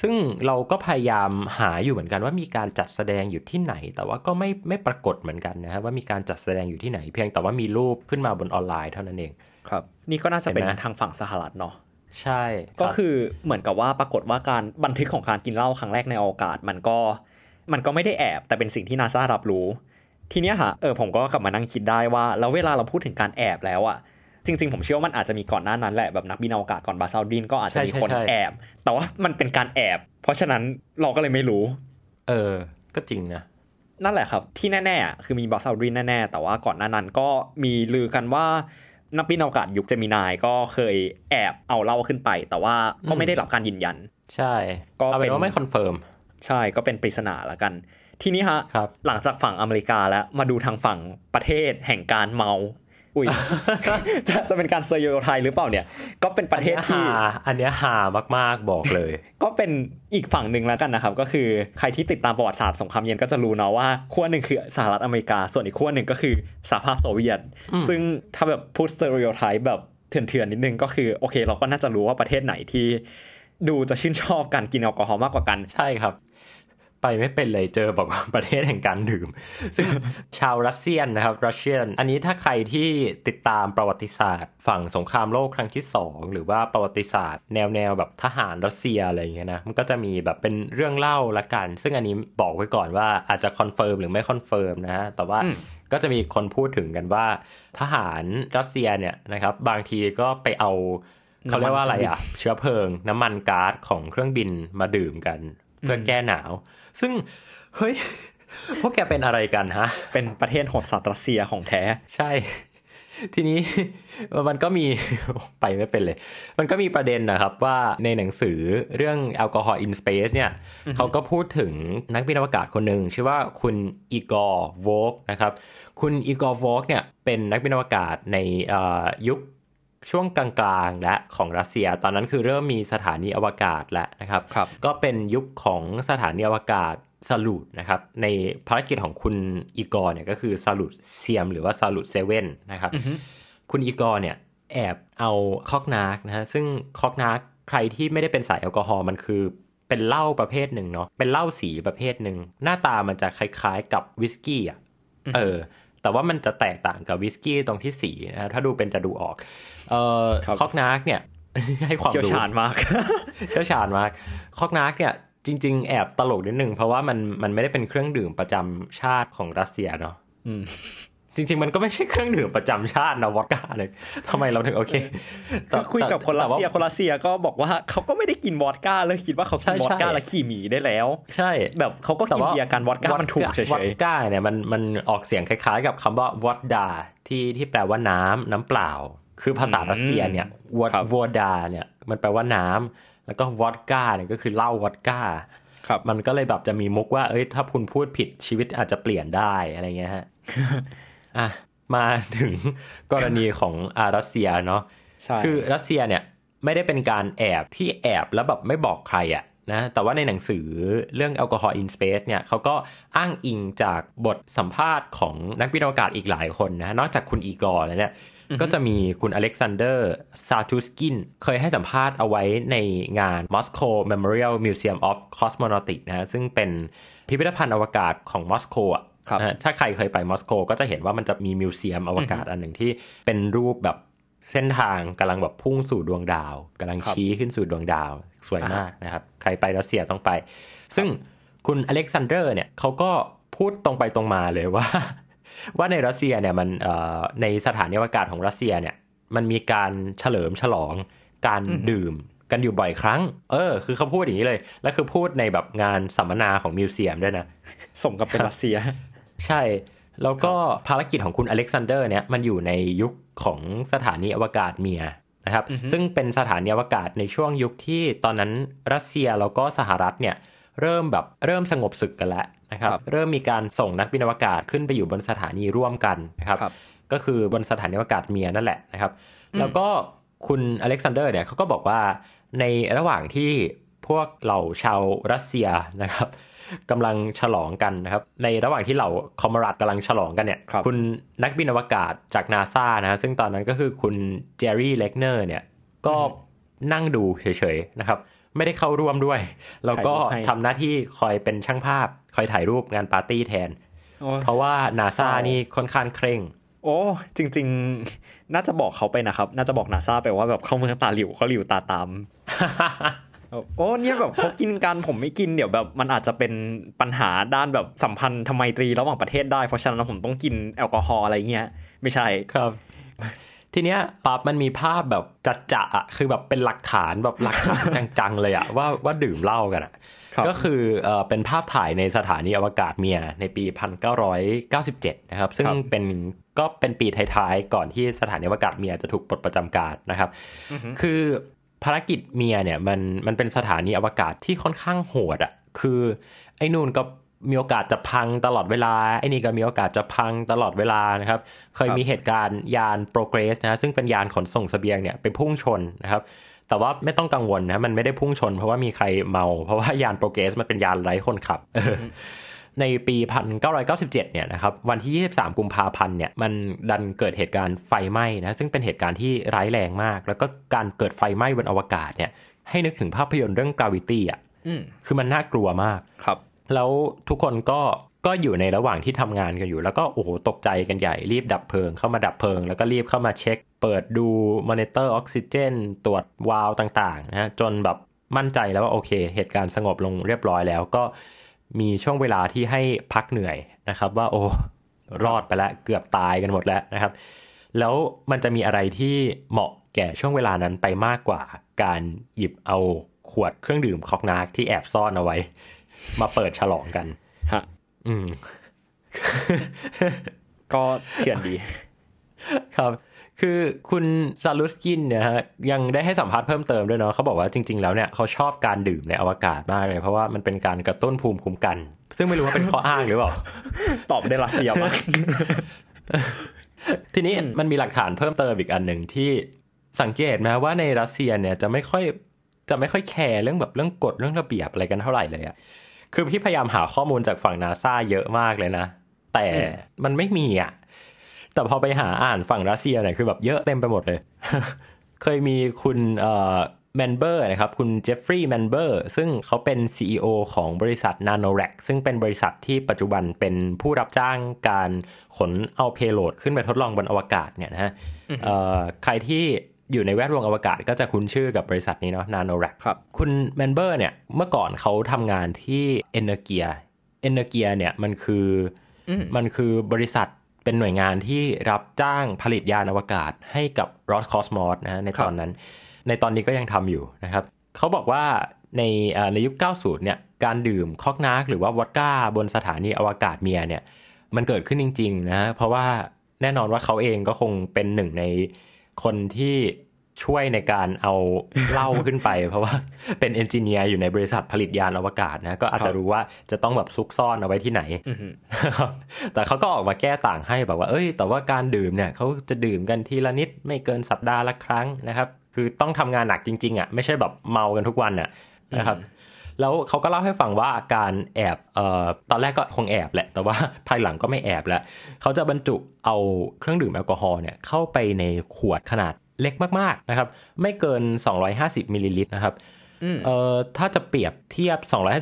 ซึ่งเราก็พยายามหาอยู่เหมือนกันว่ามีการจัดแสดงอยู่ที่ไหน แต่ว่าก็ไม่ไม่ปรากฏเหมือนกันนะฮะว่ามีการจัดแสดงอยู่ที่ไหน เพียงแต่ว่ามีรูปขึ้นมาบนออนไลน์เท่านั้นเองครับนี่ก็น่าจะเป็นเห็นไหมทางฝั่งสหรัฐเนาะใช่ ก็รับคือเหมือนกับว่าปรากฏว่าการบันทึกของการกินเหล้าครั้งแรกในอวกาศ มันก็มันก็ไม่ได้แอบแต่เป็นสิ่งที่นาซารับรู้ ทีเนี้ยฮะเออผมก็กลับมานั่งคิดได้ว่า แล้วเวลาเราพูดถึงการแอบแล้วอะจริง ๆ ผมเชื่อว่ามันอาจจะมีก่อนหน้านั้นแหละแบบนักบินอวกาศก่อนบาซาลดินก็อาจจะมีคนแอบ แต่ว่ามันเป็นการแอบ เพราะฉะนั้นเราก็เลยไม่รู้ เออ ก็จริงนะนั่นแหละครับ ที่แน่ๆอะคือมีบัซ อัลดรินแน่ๆแต่ว่าก่อนหน้านั้นก็มีลือกันว่านักบินอวกาศยุคเจมินายก็เคยแอบเอาเหล้าขึ้นไป แต่ว่าก็ไม่ได้รับการยืนยัน ใช่ ก็เอาเป็เป็นนว่าไม่ confirm ใช่ก็เป็นปริศนาละกัน ทีนี้ฮะครับหลังจากฝั่งอเมริกาแล้วมาดูทางฝั่งประเทศแห่งการเมาอุ้ยจะจะเป็นการ stereotype หรือเปล่าเนี่ย ก็เป็นประเทศที่ อันนี้ฮาอันเนี้ยฮามากๆบอกเลย ก็เป็นอีกฝั่งหนึ่งแล้วกันนะครับ ก็คือใครที่ติดตามประวัติศาสตร์สงครามเย็นก็จะรู้เนาะว่าขั้วหนึ่งคือสหรัฐอเมริกา ส่วนอีกขั้วหนึ่งก็คือสหภาพโซเวียต ซึ่งถ้าแบบพูด stereotype แบบเถื่อนๆนิดนึงก็คือโอเค เราก็น่าจะรู้ว่าประเทศไหนที่ ดูจะชื่นชอบการกินแอลกอฮอล์มากกว่ากันใช่ครับ ไปไม่เป็นเลยเจอบอกว่าประเทศแห่งการดื่ม ซึ่งชาว Russian นะครับ Russian อันนี้ถ้าใครที่ติดตามประวัติศาสตร์ ฝั่งสงครามโลกครั้งที่สองหรือว่าประวัติศาสตร์ แนวแนวแบบทหารรัสเซียอะไรอย่างเงี้ยนะมันก็จะมีแบบเป็นเรื่องเล่าละกัน ซึ่งอันนี้บอกไว้ก่อนว่าอาจจะ confirm หรือไม่ confirm นะฮะแต่ว่าอืมก็จะมีคนพูดถึงกันว่า ทหารรัสเซียเนี่ยนะครับบางทีก็ไปเอาเขาเรียกว่าอะไรอะ เชื้อเพลิง น้ำมันก๊าซของเครื่องบินมาดื่มกัน เพื่อแก้หนาว ซึ่งเฮ้ยพวกแกเป็นอะไรกันฮะ เป็นประเทศโหดสัตว์รัสเซียของแท้ ใช่ ทีนี้มันก็มีไปไม่เป็นเลย มันก็มีประเด็นนะครับว่าในหนังสือเรื่อง Alcohol in Space เนี่ยเขาก็พูดถึงนักบินอวกาศคนหนึ่งชื่อว่าคุณอีกอร์โวล์กนะครับ คุณอีกอร์โวล์กเนี่ยเป็นนักบินอวกาศในเอ่อยุค ช่วงกลางๆและของรัสเซีย ตอนนั้นคือเริ่มมีสถานีอวกาศแล้วนะครับครับก็เป็นยุคของสถานีอวกาศซัลยุตนะครับในภารกิจของคุณอีกอร์เนี่ยก็คือซัลยุตเซียมหรือว่าซัลูดเซเว่นนะครับคุณอีกอร์เนี่ยแอบเอา cognac นะฮะซึ่ง cognac ใครที่ไม่ได้เป็นสายแอลกอฮอล์มันคือเป็นเหล้าประเภทหนึ่งเนาะเป็นเหล้าสีประเภทหนึ่งหน้าตามันจะคล้ายๆกับวิสกี้อะเออแต่ว่ามันจะแตกต่างกับวิสกี้ตรงที่สีนะฮะถ้าดูเป็นจะดูออก เออครับ cognac เนี่ย ให้ความเชี่ยวรู้ชาญมากเชี่ยวชาญมาก cognac เนี่ยจริง ๆ แอบตลกนิดนึงเพราะว่ามันมันไม่ได้เป็นเครื่องดื่มประจำชาติของรัสเซียเนาะอืมจริง ๆ มันก็ไม่ใช่เครื่องดื่มประจำชาตินะวอดก้าเลยทำไมเราถึงโอเคแต่คุยกับคนรัสเซียแต่ว่าคนรัสเซียก็บอกว่าเขาก็ไม่ได้กินวอดก้าเลยคิดว่าเขากินใช่วอดก้าใช่และขี่หมีได้แล้ว ใช่ แบบเขาก็แต่กินว่าเบียร์กันวอดก้ามันถูกเฉวอดยก้าเนี่ยมันมันออกเสียงคล้ายๆ กับคำว่าวอดดาที่ที่แปลว่าน้ำน้ำเปล่า คือภาษารัสเซียเนี่ยวอดวอดาเนี่ยมันแปลว่าน้ำแล้วก็วอดก้าเนี่ยก็คือเหล้าวอดก้าๆครับมันก็เลยแบบจะมีมุกว่าเอ้ยถ้าคุณพูดผิดชีวิตอาจจะเปลี่ยนได้อะไรเงี้ยฮะอะมาถึงกรณีของอารัสเซียเนาะใช่คือรัสเซียเนี่ยไม่ได้เป็นการแอบที่แอบแล้วแบบไม่บอกใครอะนะแต่ว่าในหนังสือเรื่อง Alcohol in Space เนี่ยเขาก็อ้างอิงจากบทสัมภาษณ์ของนักวิทยาศาสตร์อีกหลายคนนะนอกจากคุณอีกอร์แล้วเนี่ย ก็จะมีคุณอเล็กซานเดอร์ ลาซุตกินเคยให้สัมภาษณ์เอาไว้ในงาน Moscow Memorial Museum of Cosmonautics นะฮะซึ่งเป็นพิพิธภัณฑ์อวกาศของมอสโกอะครับนะฮะถ้าใครเคยไปมอสโกก็จะเห็นว่ามันจะมี museum อวกาศอันหนึ่งที่เป็นรูปแบบเส้นทางกำลังแบบพุ่งสู่ดวงดาวกำลังครับชี้ขึ้นสู่ดวงดาว สวยมากนะครับ ใครไปรัสเซียต้องไป ซึ่งคุณอเล็กซานเดอร์เนี่ยเขาก็พูดตรงไปตรงมาเลยว่า ว่าในรัสเซียเนี่ยมันเอ่อในสถานีอวกาศของรัสเซียเนี่ยมันมีการเฉลิมฉลองการดื่มกันอยู่บ่อยครั้ง เออ คือเขาพูดอย่างนี้เลย แล้วคือพูดในแบบงานสัมมนาของ museum ด้วยนะสมกับเป็นรัสเซีย ใช่ แล้วก็ภารกิจของคุณอเล็กซานเดอร์เนี่ย มันอยู่ในยุคของสถานีอวกาศเมียร์นะครับ ซึ่งเป็นสถานีอวกาศในช่วงยุคที่ตอนนั้นรัสเซียแล้วก็สหรัฐเนี่ย เริ่มแบบเริ่มสงบศึกกันแล้วนะครับครับเริ่มมีการส่งนักบินอวกาศขึ้นไปอยู่บนสถานีร่วมกันนะครับครับก็คือบนสถานีอวกาศเมียร์นั่นแหละนะครับ แล้วก็คุณอเล็กซานเดอร์เนี่ยเขาก็บอกว่าในระหว่างที่พวกเหล่าชาวรัสเซียนะครับกำลังฉลองกันนะครับ ในระหว่างที่เหล่าคอมราดกำลังฉลองกันเนี่ยครับณนักบินอวกาศจากนาซานะซึ่งตอนนั้นก็คือคุณเจอรี่เลกเนอร์เนี่ยก็นั่งดูเฉยๆนะครับ ไม่ได้เข้าร่วมด้วย แล้วก็ถ่ายรูปให้ทำหน้าที่คอยเป็นช่างภาพ คอยถ่ายรูปงานปาร์ตี้แทนโอ้ยเพราะว่านาซาเศร้านี่นี่ค่อนข้างเคร่ง โอ้จริง ๆ น่าจะบอกเขาไปนะครับ น่าจะบอกนาซาไปว่าแบบเข้าเมืองตาหลิวเขาหลิวตาตามโอ้เนี่ยแบบเขากินกันผมไม่กินเดี๋ยวแบบมันอาจจะเป็นปัญหาด้านแบบสัมพันธไมตรีระหว่างประเทศได้เพราะฉะนั้นผมต้องกินแอลกอฮอล์อะไรเงี้ย ไม่ใช่ครับ ทีเนี้ยปั๊บมันมีภาพแบบจัดจะอะคือแบบเป็นหลักฐานแบบหลักฐานจังๆเลยอะว่าว่าดื่มเหล้ากันอะครับก็คือเอ่อเป็นภาพถ่ายในสถานีอวกาศเมียในปี 1997 นะครับ ซึ่งเป็นก็เป็นปีท้ายๆ ก่อนที่สถานีอวกาศเมียจะถูกปลดประจำการนะครับ คือภารกิจเมียเนี่ยมันมันเป็นสถานีอวกาศที่ค่อนข้างโหดอะคือไอ้นู่นก็ มีโอกาสจะพังตลอดเวลาไอ้นี่ก็มีโอกาสจะพังตลอดเวลานะครับ เคยมีเหตุการณ์ยานโปรเกรสนะซึ่งเป็นยานขนส่งเสบียงเนี่ยไปพุ่งชนนะครับแต่ว่าไม่ต้องกังวลนะมันไม่ได้พุ่งชน เพราะว่ามีใครเมา เพราะว่ายานโปรเกรสมันเป็นยานไร้คนขับในปี 1997 เนี่ยนะครับวันที่ 23 กุมภาพันธ์เนี่ยมันดันเกิดเหตุการณ์ไฟไหม้นะซึ่งเป็นเหตุการณ์ที่ร้ายแรงมาก แล้วก็การเกิดไฟไหม้บนอวกาศเนี่ยให้นึกถึงภาพยนตร์เรื่อง Gravity อะอืมคือมันน่ากลัวมากครับ แล้วทุกคนก็ก็อยู่ในระหว่างที่ทำงานกันอยู่ แล้วก็โอ้โหตกใจกันใหญ่รีบดับเพลิงเข้ามาดับเพลิง แล้วก็รีบเข้ามาเช็ค เปิดดูมอนิเตอร์ออกซิเจนตรวจวาล์วต่างๆนะจนแบบมั่นใจแล้วว่าโอเค เหตุการณ์สงบลงเรียบร้อยแล้วก็มีช่วงเวลาที่ให้พักเหนื่อยนะครับ ว่าโอ้รอดไปแล้วเกือบตายกันหมดแล้วนะครับ แล้วมันจะมีอะไรที่เหมาะแก่ช่วงเวลานั้นไปมากกว่าการหยิบเอาขวดเครื่องดื่มคอกนากที่แอบซ่อนเอาไว้ มาเปิดฉลองกัน ฮะ อืม ก็เถื่อนดี ครับ คือคุณซาลุสกินเนี่ยฮะยังได้ให้สัมภาษณ์เพิ่มเติมด้วยเนาะเขาบอกว่าจริง ๆ แล้วเนี่ยเขาชอบการดื่มในอวกาศมากเลย เพราะว่ามันเป็นการกระตุ้นภูมิคุ้มกัน ซึ่งไม่รู้ว่าเป็นข้ออ้างหรือเปล่า ตอบได้รัสเซียมากทีนี้มันมีหลักฐานเพิ่มเติมอีกอันหนึ่งที่สังเกตไหมว่าในรัสเซียเนี่ยจะไม่ค่อยจะไม่ค่อยแคร์เรื่องแบบเรื่องกฎเรื่องระเบียบอะไรกันเท่าไหร่เลยอะ คือพี่พยายามหาข้อมูลจากฝั่งนาซาเยอะมากเลยนะ แต่มันไม่มีอะแต่พอไปหาอ่านฝั่งรัสเซียเนี่ยคือแบบเยอะเต็มไปหมดเลย เคยมีคุณเอ่อแมนเบอร์นะครับ คุณเจฟฟรีย์แมนเบอร์ซึ่งเขาเป็น CEO ของบริษัท Nanorack ซึ่งเป็นบริษัทที่ปัจจุบันเป็นผู้รับจ้างการขนเอาเพโลดขึ้นไปทดลองบนอวกาศเนี่ยนะฮะเอ่อใครที่ อยู่ในแวดวงอวกาศก็จะคุ้นชื่อกับบริษัทนี้เนาะ Nanorack ครับคุณแมนเบอร์เนี่ยเมื่อก่อนเขาทำงานที่เอเนเกียเอเนเกียเนี่ยมันคืออมมันคือบริษัทเป็นหน่วยงานที่รับจ้างผลิตยานอวกาศให้กับ Roscosmos นะฮะในตอนนั้น ในตอนนี้ก็ยังทำอยู่นะครับเขาบอกว่าในอ่าในยุค 90 เนี่ยการดื่มคอกนาร์กหรือว่าวอดก้าบนสถานีอวกาศเมียเนี่ยมันเกิดขึ้นจริง ๆ นะ เพราะว่าแน่นอนว่าเขาเองก็คงเป็นหนึ่งใน คนที่ช่วยในการเอาเหล้าขึ้นไป เพราะว่าเป็นเอนจิเนียร์อยู่ในบริษัทผลิตยานอวกาศนะ ก็อาจจะรู้ว่าจะต้องแบบซุกซ่อนเอาไว้ที่ไหน แต่เขาก็ออกมาแก้ต่างให้แบบว่า เอ้ย แต่ว่าการดื่มเนี่ยเขาจะดื่มกันทีละนิดไม่เกินสัปดาห์ละครั้งนะครับ คือต้องทำงานหนักจริง ๆอะไม่ใช่แบบเมากันทุกวันอะนะครับ แล้วเขาก็เล่าให้ฟังว่าการแอบเอ่อตอนแรกก็คงแอบแหละ แต่ว่าภายหลังก็ไม่แอบแล้วเขาจะบรรจุเอาเครื่องดื่มแอลกอฮอล์เนี่ยเข้าไปในขวดขนาดเล็กมาก ๆ นะครับ ไม่เกิน 250มิลลิลิตรนะครับอืมเอ่อถ้าจะเปรียบเทียบ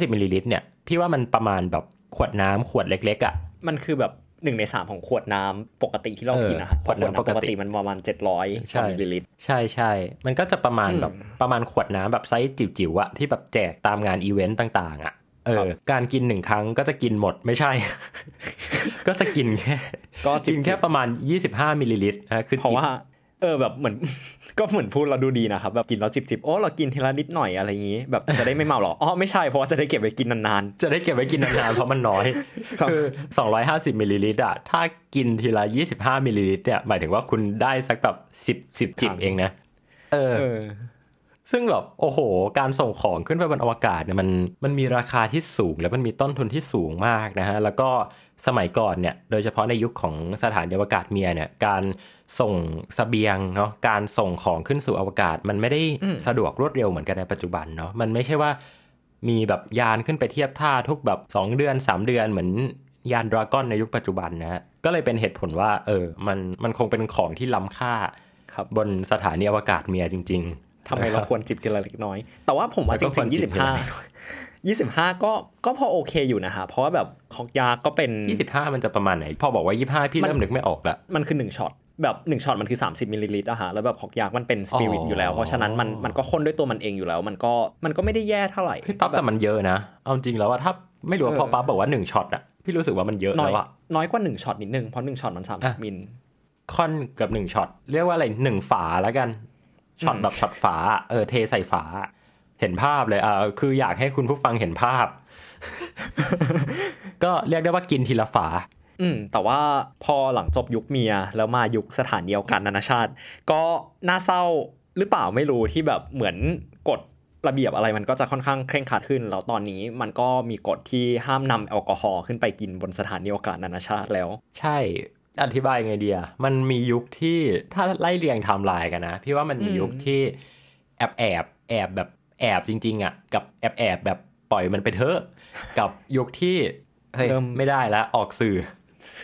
250มิลลิลิตรเนี่ยพี่ว่ามันประมาณแบบขวดน้ำขวดเล็ก ๆอะมันคือแบบ หนึ่งในสามของขวดน้ำปกติที่เราเออกินนะครับขวดน้ำปกติมันประมาณ700ใช่มิลลิลิตรใช่ใช่มันก็จะประมาณอืมแบบประมาณขวดน้ำแบบไซส์จิ๋วๆอะที่แบบแจกตามงานอีเวนต์ต่าง ๆอะเออครับการกินหนึ่งครั้งก็จะกินหมดไม่ใช่ ก็จะกินแค่ก็จิกิบนแค่ประมาณ 25มิลลิลิตรนะคือเพราะจิบว่า เออแบบเหมือนก็เหมือนพูดเราดูดีนะครับแบบกินแล้วจิบจิบๆโอ้เรากินทีละนิดหน่อยอะไรอย่างนี้แบบจะได้ไม่เมาหรออ๋อไม่ใช่เพราะว่าจะได้เก็บไว้กินนานจะได้เก็บไว้กินนานๆเพราะมันน้อยครับคือ250มิลลิลิตรอะถ้ากินทีละ25มิลลิลิตรเนี่ยหมายถึงว่าคุณได้สักแบบ10 10จิบเองนะเออๆเออซึ่งแบบโอ้โห การส่งของขึ้นไปบนอวกาศเนี่ยมันมันมีราคาที่สูงแล้วมันมีต้นทุนที่สูงมากนะฮะแล้วก็สมัยก่อนเนี่ย โดยเฉพาะในยุคของสถานีอวกาศเมียร์เนี่ยการ ส่งเสบียงเนาะการส่งของขึ้นสู่อวกาศ มันไม่ได้อืมสะดวกรวดเร็วเหมือนกันในปัจจุบันเนาะมันไม่ใช่ว่ามีแบบยานขึ้นไปเทียบท่าทุกแบบ 2 เดือน 3 เดือนเหมือนยานดราก้อนในยุคปัจจุบันนะฮะก็เลยเป็นเหตุผลว่า เออ มันมันคงเป็นของที่ล้ำค่าครับบนสถานีอวกาศเมียจริง ๆทำไมเราควรจิบทีละเล็กน้อย แต่ว่าผมว่าแล้วจก็ควริรงจิบทีละๆ25 25ก็ก็พอโอเคอยู่นะฮะ เพราะว่าแบบของยาก็เป็น25มันจะประมาณไหน พอบอกว่า25พี่มันเริ่มนึกไม่ออกละมันคือ1ช็อต แบบ1ช็อตมันคือ 30มิลลิลิตรอะฮะแล้วแบบของยามันเป็นสปิริตอ๋อออยู่แล้ว เพราะฉะนั้นมันมันก็ข้นด้วยตัวมันเองอยู่แล้ว มันก็มันก็ไม่ได้แย่เท่าไหร่พี่ปั๊บแต่มันเยอะนะเอาจริงแล้วว่าถ้าไม่รู้ว่าเออพอปั๊บบอกว่า1ช็อตอะพี่รู้สึกว่ามันเยอะน้อยแล้วอะน้อยกว่า1ช็อตนิดนึงเพราะ1ช็อตมันอะ30มิลค่อนเกับ1ช็อตเรียกว่าอะไร1ฝาแล้วกันช็อตอืมแบบช็อตฝาเออเทใส่ฝา เห็นภาพเลยอ่าคืออยากให้คุณผู้ฟังเห็นภาพ ก็เรียกได้ว่ากินทีละฝา อืมแต่ว่าพอหลังจบยุคเมียร์ แล้วมายุคสถานเดียวกันนานาชาติ ก็น่าเศร้าหรือเปล่าไม่รู้ที่แบบเหมือนกฎระเบียบอะไรมันก็จะค่อนข้างเคร่งครัดขึ้น แล้วตอนนี้มันก็มีกฎที่ห้ามนำแอลกอฮอล์ขึ้นไปกินบนสถานเดียวกันนานาชาติแล้ว ใช่อธิบายไงเดียมันมียุคที่ถ้าไล่เรียงไทม์ไลน์กันนะ พี่ว่ามันมียุคที่แอบแอบแอบแบบแอบจริง ๆอะกับแอบแอบแบบปล่อยมันไปเถอะ กับยุคที่เฮ้ยเริ่มไม่ได้แล้วออกสื่อ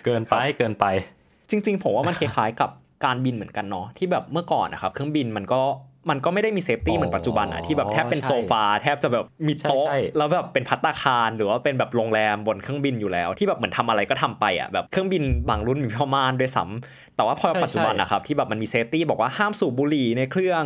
เกินไปเกินไป จริง ๆ ผมว่ามันคล้ายๆกับการบินเหมือนกันเนาะที่แบบเมื่อก่อนนะครับ เครื่องบินมันก็มันก็ไม่ได้มี safety อ๋อเหมือนปัจจุบันอะที่แบบแทบเป็นใช่โซฟาแทบจะแบบมีโต๊ะใช่ใช่แล้วแบบเป็นพัตตาคาร หรือว่าเป็นแบบโรงแรมบนเครื่องบินอยู่แล้ว ที่แบบเหมือนทำอะไรก็ทำไปอะแบบเครื่องบินบางรุ่นมีผ้าม่านด้วยซ้ำแต่ว่าพอปัจจุบันนะครับที่แบบมันมี safety บอกว่าห้ามสูบบุหรี่ในเครื่อง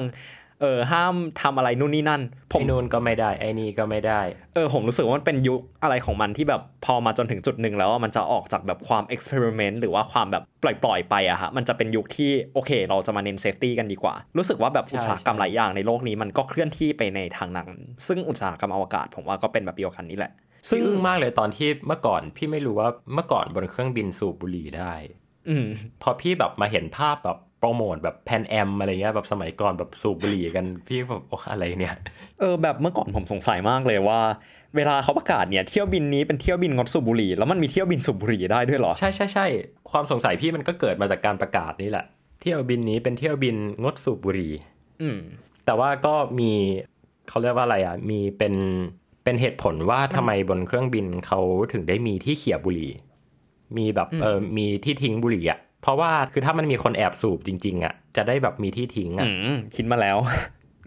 เออห้ามทำอะไรนู่นนี่นั่น ผมไอ้นู่นก็ไม่ได้ไอ้นี่ก็ไม่ได้ เออผมรู้สึกว่ามันเป็นยุคอะไรของมันที่แบบพอมาจนถึงจุดหนึ่งแล้วอะมันจะออกจากแบบความ experiment หรือว่าความแบบปล่อยๆไปอะฮะมันจะเป็นยุคที่โอเค เราจะมาเน้น safety กันดีกว่า รู้สึกว่าแบบใช่อุตสาหกรรมใช่หลายอย่างในโลกนี้มันก็เคลื่อนที่ไปในทางนั้นซึ่งอุตสาหกรรมอวกาศ ผมว่าก็เป็นแบบเดียวกันนี่แหละ ซึ่ซึ่งงอึ้งมากเลยตอนที่เมื่อก่อนพี่ไม่รู้ว่าเมื่อก่อนบนเครื่องบินสูบบุหรี่ได้ อืมพอพี่แบบมาเห็นภาพแบบ โปรโมทแบบ Pan Am อะไรเงี้ยแบบสมัยก่อนแบบสูบบุหรี่กันพี่แบบโอ้อะไรเนี่ย เออแบบเมื่อก่อนผมสงสัยมากเลยว่า เวลาเขาประกาศเนี่ยเที่ยวบินนี้เป็นเที่ยวบินงดสูบบุหรี่แล้วมันมีเที่ยวบินสูบบุหรี่ได้ด้วยเหรอ ใช่ใช่ใช่ความสงสัยพี่มันก็เกิดมาจากการประกาศนี่แหละ เที่ยวบินนี้เป็นเที่ยวบินงดสูบบุหรี่อืมแต่ว่าก็มีเขาเรียกว่าอะไรอะมีเป็นเป็นเหตุผลว่าทำไมบนเครื่องบินเขาถึงได้มีที่เขี่ยบุหรี่ มีแบบเออมีที่ทิ้งบุหรี่อะ เพราะว่าคือถ้ามันมีคนแอบสูบจริง ๆอะจะได้แบบมีที่ทิ้งอะอืมคิดมาแล้ว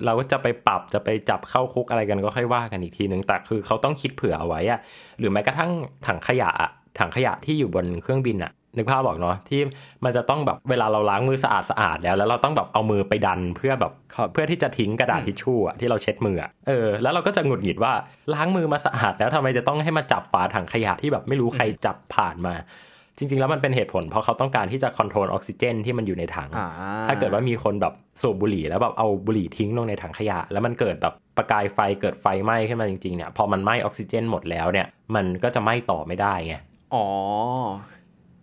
เราก็จะไปปรับจะไปจับเข้าคุกอะไรกันก็ค่อยว่ากันอีกทีนึงแต่คือเขาต้องคิดเผื่อเอาไว้อะหรือแม้กระทั่งถังขยะอะถังขยะที่อยู่บนเครื่องบินอะนึกภาพบอกเนาะที่มันจะต้องแบบเวลาเราล้างมือสะอาดสะอาดแล้ว แล้วเราต้องแบบเอามือไปดันเพื่อแบบครับเพื่อที่จะทิ้งกระดาษทิชชู่อะที่เราเช็ดมืออะเออแล้วเราก็จะหงุดหงิดว่าล้างมือมาสะอาดแล้วทำไมจะต้องให้มาจับฝาถังขยะที่แบบไม่รู้ใครจับผ่านมา จริง ๆ แล้วมันเป็นเหตุผล เพราะเขาต้องการที่จะคอนโทรลออกซิเจนที่มันอยู่ในถังอ่าถ้าเกิดว่ามีคนแบบสูบบุหรี่แล้วแบบเอาบุหรี่ทิ้งลงในถังขยะ แล้วมันเกิดแบบประกายไฟเกิดไฟไหม้ขึ้นมาจริงๆเนี่ยพอมันไหม้ออกซิเจนหมดแล้วเนี่ย มันก็จะไหม้ต่อไม่ได้ไงอ๋อ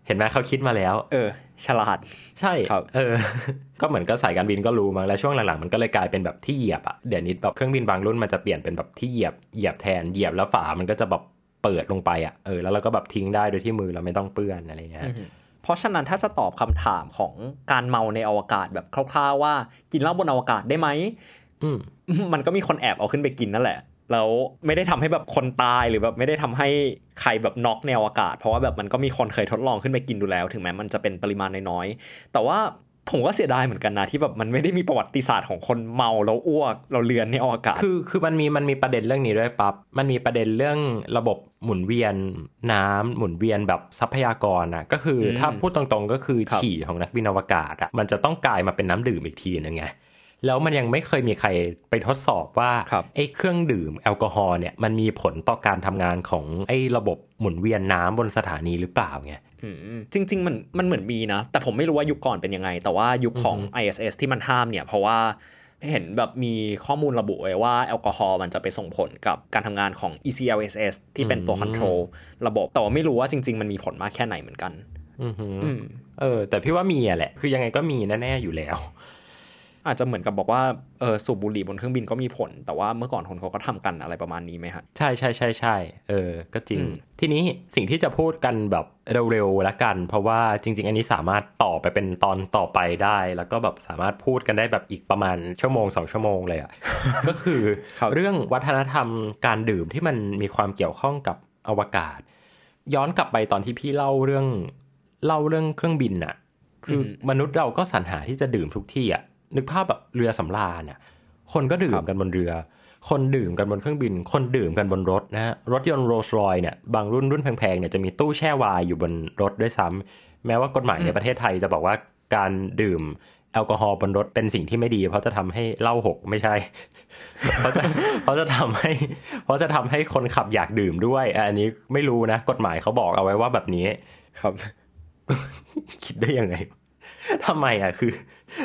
เห็นไหมเขาคิดมาแล้ว เออ ฉลาด ใช่ครับเออ ก็เหมือนก็สายการบินก็รู้มาแล้วช่วงหลังๆมันก็เลยกลายเป็นแบบที่เหยียบอะเดี๋ยวนี้แบบเครื่องบินบางรุ่นมันจะเปลี่ยนเป็นแบบที่เหยียบเหยียบแทนเหยียบแล้วฝามันก็จะแบบ เปิดลงไปอะเออแล้วเราก็แบบทิ้งได้โดยที่มือเราไม่ต้องเปื้อนอะไรเงี้ยเพราะฉะนั้นถ้าจะตอบคำถามของการเมาในอวกาศแบบคร่าวๆว่า กินเหล้าบนอวกาศได้ไหมอืมมันก็มีคนแอบเอาขึ้นไปกินนั่นแหละแล้วไม่ได้ทำให้แบบคนตายหรือแบบไม่ได้ทำให้ใครแบบน็อกในอวกาศ เพราะว่าแบบมันก็มีคนเคยทดลองขึ้นไปกินดูแล้ว ถึงแม้มันจะเป็นปริมาณน้อยๆแต่ว่า ผมก็เสียดายเหมือนกันนะที่แบบมันไม่ได้มีประวัติศาสตร์ของคนเมาแล้วอ้วกเราเลือนในอวกาศคือคือมันมีมันมีประเด็นเรื่องนี้ด้วยปั๊บมันมีประเด็นเรื่องระบบหมุนเวียนน้ำหมุนเวียนแบบทรัพยากรอะก็คืออมถ้าพูดตรงๆก็คือครับฉี่ของนักบินอวกาศอะมันจะต้องกลายมาเป็นน้ำดื่มอีกทีนึงไงแล้วมันยังไม่เคยมีใครไปทดสอบว่าครับไอ้เครื่องดื่มแอลกอฮอล์เนี่ยมันมีผลต่อการทำงานของไอ้ระบบหมุนเวียนน้ำบนสถานีหรือเปล่าไงอืม จริง ๆ มันมันเหมือนมีนะ แต่ผมไม่รู้ว่ายุคก่อนเป็นยังไไง แต่ว่ายุคของ ISS ที่มันห้ามเนี่ย เพราะว่าเห็นแบบมีข้อมูลระบุไว้ว่าแอลกอฮอล์มันจะไปส่งผลกับการทำงานของ ECLSS ที่เป็นตัวอืมคอนโทรลระบบ แต่ว่าไม่รู้ว่าจริง ๆ มันมีผลมากแค่ไหนเหมือนกันอือหืออืมเออ แต่พี่ว่ามีอะแหละ คือยังไงก็มีแน่ๆอยู่แล้ว อาจจะเหมือนกับบอกว่าเออสูบบุหรี่บนเครื่องบินก็มีผล แต่ว่าเมื่อก่อนคนเขาก็ทำกันอะไรประมาณนี้ไหมฮะใช่ใช่ใช่ใช่เออ ก็จริงอืมทีนี้สิ่งที่จะพูดกันแบบเร็วๆละกัน เพราะว่าจริง ๆ อันนี้สามารถต่อไปเป็นตอนต่อไปได้ แล้วก็แบบสามารถพูดกันได้แบบอีกประมาณชั่วโมงสองชั่วโมงเลยอะก็คือครับเรื่องวัฒนธรรมการดื่มที่มันมีความเกี่ยวข้องกับอวกาศ ย้อนกลับไปตอนที่พี่เล่าเรื่องเล่าเรื่องเครื่องบินน่ะคืออมนุษย์เราก็สรรหาที่จะดื่มทุกที่อะ นึกภาพแบบเรือสำราญน่ะคนก็ดื่มกันบนเรือ คนดื่มกันบนเครื่องบิน คนดื่มกันบนรถนะฮะรถยนต์โรลส์รอยเนี่ยบางรุ่นรุ่นแพงๆเนี่ยจะมีตู้แช่วายอยู่บนรถด้วยซ้ำแม้ว่ากฎหมายในประเทศไทยจะบอกว่าการดื่มแอลกอฮอล์บนรถเป็นสิ่งที่ไม่ดี เพราะจะทำให้เหล้าหกไม่ใช่ เพราะจะเพราะจะทำให้ เพราะจะทำให้คนขับอยากดื่มด้วย อันนี้ไม่รู้นะ กฎหมายเขาบอกเอาไว้ว่าแบบนี้ครับ คิดได้ยังไง ทำไมอะคือ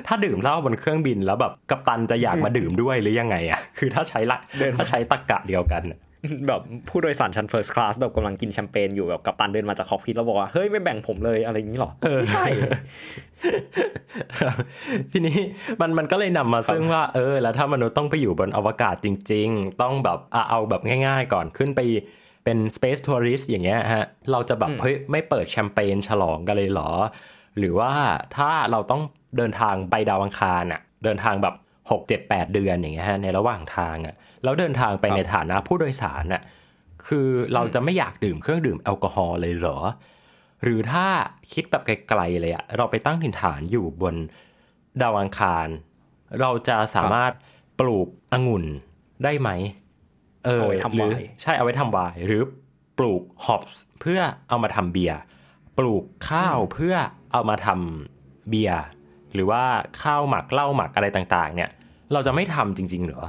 ถ้าดื่มเหล้าบนเครื่องบินแล้วแบบกัปตันจะอยากมาดื่มด้วยหรือยังไงอะคือถ้าใช้ละเดินถ้าใช้ตะกะเดียวกันอะแบบผู้โดยสารชั้น first class แบบกำลังกินแชมเปญอยู่แบบกัปตันเดินมาจากคอกพิทแล้วบอกว่า เฮ้ย ไม่แบ่งผมเลยอะไรอย่างนี้หรอเออไม่ใช่ ทีนี้มันมันก็เลยนำมาซึ่งว่า เออ แล้วถ้ามนุษย์ต้องไปอยู่บนอวกาศจริง ๆ ต้องแบบอะเอาแบบง่าย ๆ ก่อนขึ้นไปเป็น space tourist อย่างเงี้ยฮะ เราจะแบบอืมเฮ้ยไม่เปิดแชมเปญฉลองกันเลยเหรอ หรือว่าถ้าเราต้องเดินทางไปดาวอังคารอะ เดินทางแบบหกเจ็ดแปดเดือนอย่างเงี้ยฮะในระหว่างทางอะแล้วเดินทางไปในฐานะผู้โดยสารอะคือเราจะไม่อยากดื่มเครื่องดื่มแอลกอฮอล์เลยเหรอ หรือถ้าคิดแบบไกลๆเลยอะเราไปตั้งถิ่นฐานอยู่บนดาวอังคาร เราจะสามารถปลูกองุ่นได้ไหม เออเอาไว้ทำหรือไวน์ใช่เอาไว้ทำไวน์หรือปลูกฮอปส์เพื่อเอามาทำเบียร์ ปลูกข้าวเพื่อเอามาทำเบียร์หรือว่าข้าวหมักเหล้าหมักอะไรต่างๆ เนี่ย เราจะไม่ทำจริงๆเหรอ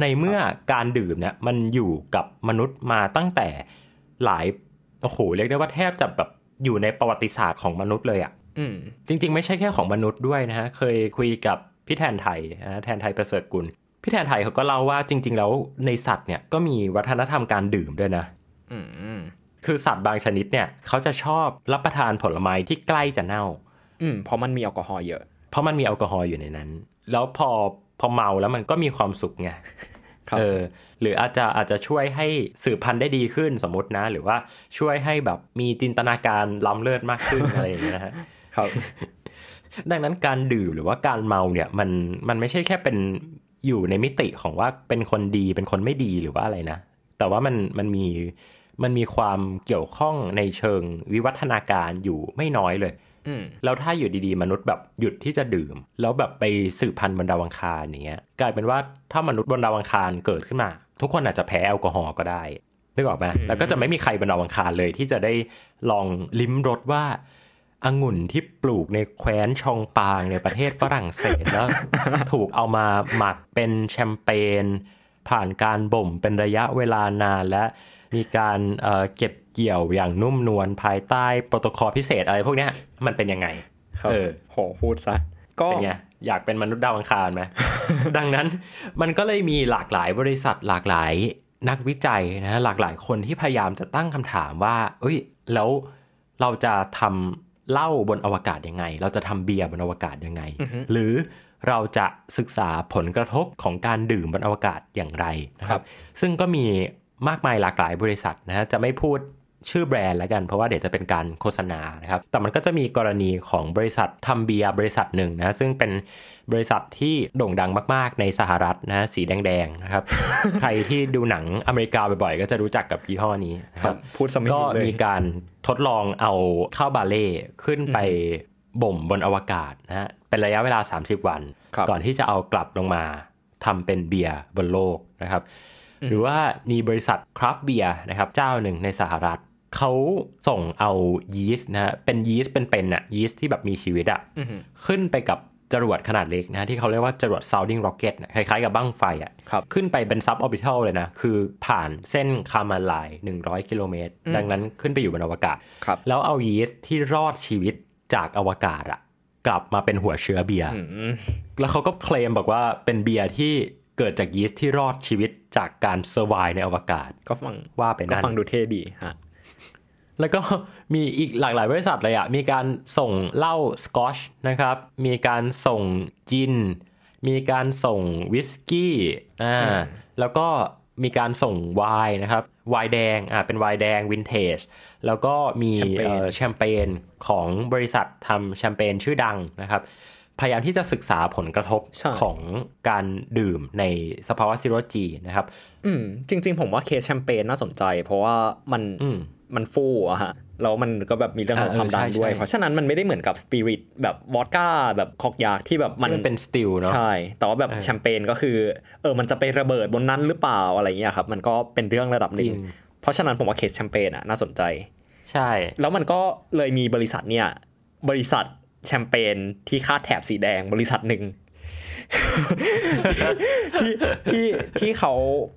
ในเมื่อการดื่มเนี่ยมันอยู่กับมนุษย์มาตั้งแต่หลายโอ้โหเรียกได้ว่าแทบจะแบบอยู่ในประวัติศาสตร์ของมนุษย์เลยอะอืมจริง ๆ ไม่ใช่แค่ของมนุษย์ด้วยนะฮะเคยคุยกับพี่แทนไทยนะแทนไทยประเสริฐกุลพี่แทนไทยเขาก็เล่าว่าจริง ๆ แล้วในสัตว์เนี่ยก็มีวัฒนธรรมการดื่มด้วยนะอืม คือสัตว์บางชนิดเนี่ยเขาจะชอบรับประทานผลไม้ที่ใกล้จะเน่า อืมเพราะมันมีแอลกอฮอล์เยอะ เพราะมันมีแอลกอฮอล์อยู่ในนั้น แล้วพอพอเมาแล้วมันก็มีความสุขไงครับเออหรืออาจจะอาจจะช่วยให้สืบพันธุ์ได้ดีขึ้นสมมตินะ หรือว่าช่วยให้แบบมีจินตนาการล้ำเลิศมากขึ้นอะไรอย่างเงี้ยนะฮะครับดังนั้นการดื่มหรือว่าการเมาเนี่ยมันมันไม่ใช่แค่เป็นอยู่ในมิติของว่าเป็นคนดีเป็นคนไม่ดีหรือว่าอะไรนะ แต่ว่ามันมันมี มันมีความเกี่ยวข้องในเชิงวิวัฒนาการอยู่ไม่น้อยเลยอืมแล้วถ้าอยู่ดีๆ มนุษย์แบบหยุดที่จะดื่ม แล้วแบบไปสืบพันธุ์บนดาวอังคารอย่างเงี้ยกลายเป็นว่าถ้ามนุษย์บนดาวอังคารเกิดขึ้นมา ทุกคนอาจจะแพ้แอลกอฮอล์ก็ได้นึกออกไหมแล้วก็จะไม่มีใครบนดาวอังคารเลยที่จะได้ลองลิ้มรสว่าองุ่นที่ปลูกในแคว้นชองปางในประเทศฝรั่งเศสแล้ว ถูกเอามาหมักเป็นแชมเปญผ่านการบ่มเป็นระยะเวลานานและ มีการเอ่อเก็บเกี่ยวอย่างนุ่มนวลภายใต้โปรโตคอลพิเศษอะไรพวกเนี้ยมันเป็นยังไงครับเออโหพูดซะก็เป็นไงอยากเป็นมนุษย์ดาวอังคารไหมดังนั้นมันก็เลยมีหลากหลายบริษัทหลากหลายนักวิจัยนะหลากหลายคนที่พยายามจะตั้งคำถามว่า เอ้ย แล้วเราจะทำเหล้าบนอวกาศยังไง เราจะทำเบียร์บนอวกาศยังไง หรือเราจะศึกษาผลกระทบของการดื่มบนอวกาศอย่างไรนะคครัรับบซึ่งก็มี มากมายหลากหลายบริษัทนะฮะจะไม่พูดชื่อแบรนด์แล้วกัน เพราะว่าเดี๋ยวจะเป็นการโฆษณานะครับ แต่มันก็จะมีกรณีของบริษัททำเบียร์บริษัทหนึ่งนะซึ่งเป็นบริษัทที่โด่งดังมากๆ ในสหรัฐนะสีแดงๆนะครับ ใครที่ดูหนังอเมริกาบ่อยๆ ก็จะรู้จักกับยี่ห้อนี้นะคครัรับบพูดสมิก็เลยมีการทดลองเอาข้าวบาร์เลย์ขึ้นไปบ่มบนอวกาศนะฮะเป็นระยะเวลา 30 วันครับก่อนที่จะเอากลับลงมาทำเป็นเบียร์บนโลกนะครับ หรือว่ามีบริษัทคราฟต์เบียร์นะครับเจ้าหนึ่งในสหรัฐเขาส่งเอายีสต์นะฮะเป็นยีสต์เป็นๆอะยีสต์ที่แบบมีชีวิตอะขึ้นไปกับจรวดขนาดเล็กนะที่เขาเรียกว่าจรวด sounding rocket นะคล้ายๆกับบั้งไฟอะครับขึ้นไปเป็น suborbital เลยนะ คือผ่านเส้น Karman line 100 กิโลเมตร ดังนั้นขึ้นไปอยู่บนอวกาศครับแล้วเอายีสต์ที่รอดชีวิตจากอวกาศอะกลับมาเป็นหัวเชื้อเบียร์แล้วเขาก็เคลมบอกว่าเป็นเบียร์ที่ เกิดจากยีสต์ที่รอดชีวิตจากการ survive ในอวกาศ ก็ฟังว่าไปก็นั่นฟังดูเท่ดีฮะแล้วก็มีอีกหลากหลายบริษัทเลยอะมีการส่งเหล้าสกอตช์นะครับ มีการส่งจิน มีการส่งวิสกี้อ่าแล้วก็มีการส่งไวน์นะครับไวน์แดงอ่าเป็นไวน์แดงวินเทจแล้วก็มีแชมเปญเอ่อแชมเปญของบริษัททำแชมเปญชื่อดังนะครับ พยายามที่จะศึกษาผลกระทบใช่ของการดื่มในสภาวะ zero-G นะครับ อืมจริง ๆ ผมว่าเคสแชมเปญน่าสนใจ เพราะว่ามันอืมมันฟูอะฮะแล้วมันก็แบบมีเรื่องของอ่าความดันเออใช่ด้วยใช่เพราะฉะนั้นมันไม่ได้เหมือนกับสปิริตแบบวอดก้าแบบคอนญักที่แบบมันมันเป็น still เนาะใช่ แต่ว่าแบบเออแชมเปญก็คือเออมันจะไประเบิดบนนั้นหรือเปล่าอะไรเงี้ยครับ มันก็เป็นเรื่องระดับหนึ่จริงเพราะฉะนั้นผมว่าเคสแชมเปญอะน่าสนใจ ใช่ แล้วมันก็เลยมีบริษัทเนี่ยบริษัท แชมเปญที่คาดแถบสีแดงบริษัทหนึ่งที่ที่ที่เขา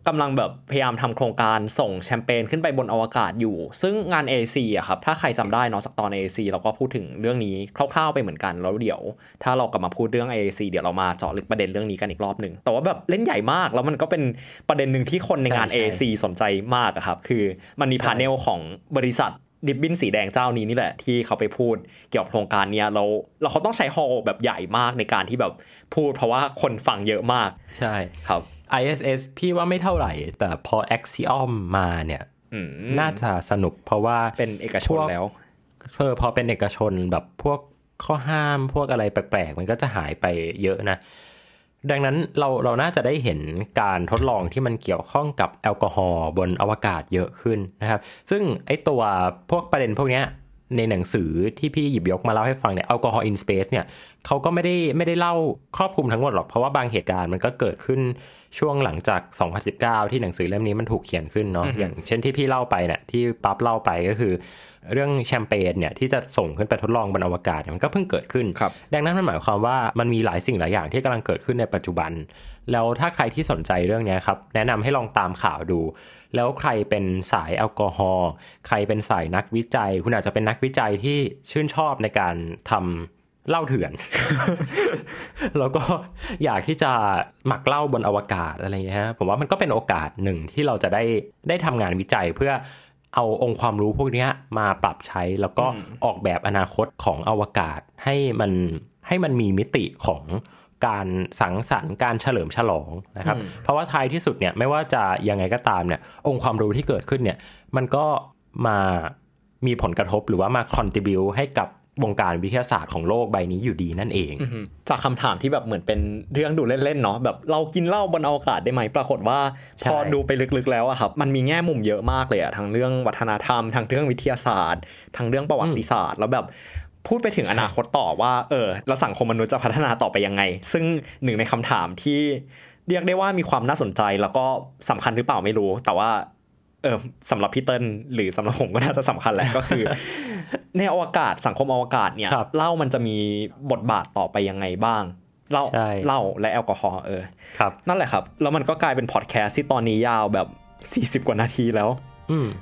กำลังแบบพยายามทำโครงการส่งแชมเปญขึ้นไปบนอวกาศอยู่ ซึ่งงาน AC อะครับ ถ้าใครจำได้เนาะสักตอน AC เราก็พูดถึงเรื่องนี้คร่าวๆไปเหมือนกัน แล้วเดี๋ยว ถ้าเรากลับมาพูดเรื่อง AC เดี๋ยวเรามาเจาะลึกประเด็นเรื่องนี้กันอีกรอบหนึ่ง แต่ว่าแบบเล่นใหญ่มาก แล้วมันก็เป็นประเด็นหนึ่งที่คนในงานใช่ใช่ AC สนใจมากอะครับ คือมันมีพาเนลของบริษัท ดิบบินสีแดงเจ้านี้นี่แหละที่เขาไปพูดเกี่ยวกับโครงการเนี้ยเราเราเขาต้องใช้ฮอลล์แบบใหญ่มากในการที่แบบพูดเพราะว่าคนฟังเยอะมาก ใช่ครับ ISS พี่ว่าไม่เท่าไหร่ แต่พอ Axiom มาเนี่ยอืมน่าจะสนุกเพราะว่าเป็นเอกชนพวกแล้วเออพอเป็นเอกชนแบบพวกข้อห้ามพวกอะไรแปลกๆ มันก็จะหายไปเยอะนะ ดังนั้นเราเราน่าจะได้เห็นการทดลองที่มันเกี่ยวข้องกับแอลกอฮอล์บนอวกาศเยอะขึ้นนะครับ ซึ่งไอตัวพวกประเด็นพวกเนี้ย ในหนังสือที่พี่หยิบยกมาเล่าให้ฟังเนี่ยแอลกอฮอล์อินสเปซเนี่ยเขาก็ไม่ได้ไม่ได้เล่าครอบคลุมทั้งหมดหรอก เพราะว่าบางเหตุการณ์มันก็เกิดขึ้นช่วงหลังจาก 2019 ที่หนังสือเล่มนี้มันถูกเขียนขึ้นเนาะอย่างเช่นที่พี่เล่าไปเนี่ยที่ปั๊บเล่าไปก็คือ เรื่องแชมเปญเนี่ยที่จะส่งขึ้นไปทดลองบนอวกาศเนี่ยมันก็เพิ่งเกิดขึ้นครับดังนั้นมันหมายความว่ามันมีหลายสิ่งหลายอย่างที่กำลังเกิดขึ้นในปัจจุบัน แล้วถ้าใครที่สนใจเรื่องเนี้ยครับแนะนำให้ลองตามข่าวดู แล้วใครเป็นสายแอลกอฮอล์ใครเป็นสายนักวิจัย คุณอาจจะเป็นนักวิจัยที่ชื่นชอบในการทำเหล้าเถื่อน แล้วก็อยากที่จะหมักเหล้าบนอวกาศอะไรเงี้ยฮะผมว่ามันก็เป็นโอกาสหนึ่งที่เราจะได้ได้ทำงานวิจัยเพื่อเอาองค์ความรู้พวกเนี้ยมาปรับใช้แล้วก็ออกแบบอนาคตของอวกาศให้มันให้มันมีมิติของ การสังสรรค์การเฉลิมฉลองนะครับ เพราะว่าท้ายที่สุดเนี่ยไม่ว่าจะยังไงก็ตามเนี่ยองค์ความรู้ที่เกิดขึ้นเนี่ยมันก็มามีผลกระทบหรือว่ามา contribu ให้กับวงการวิทยาศาสตร์ของโลกใบนี้อยู่ดีนั่นเอง จากคำถามที่แบบเหมือนเป็นเรื่องดูเล่นๆเนาะแบบเรากินเหล้าบนอวกาศได้ไหมปรากฏว่าใช่พอดูไปลึกๆแล้วอะครับมันมีแง่มุมเยอะมากเลยอะทั้งเรื่องวัฒนธรรมทั้งเรื่องวิทยาศาสตร์ทั้งเรื่องประวัติศาสตร์ แล้วแบบ พูดไปถึงอนาคตต่อว่าเออแล้วสังคมมนุษย์จะพัฒนาต่อไปยังไง ซึ่งหนึ่งในคำถามที่เรียกได้ว่ามีความน่าสนใจแล้วก็สำคัญหรือเปล่าไม่รู้ แต่ว่าเออสำหรับพี่เติ้ลหรือสำหรับผมก็น่าจะสำคัญแหละก็คือ ในอวกาศสังคมอวกาศเนี่ยครับเหล้ามันจะมีบทบาทต่อไปยังไงบ้างเหล้าใช่เหล้าและแอลกอฮอล์เออครับนั่นแหละครับ แล้วมันก็กลายเป็นพอดแคสต์ที่ตอนนี้ยาวแบบ 40 กว่านาทีแล้วอืม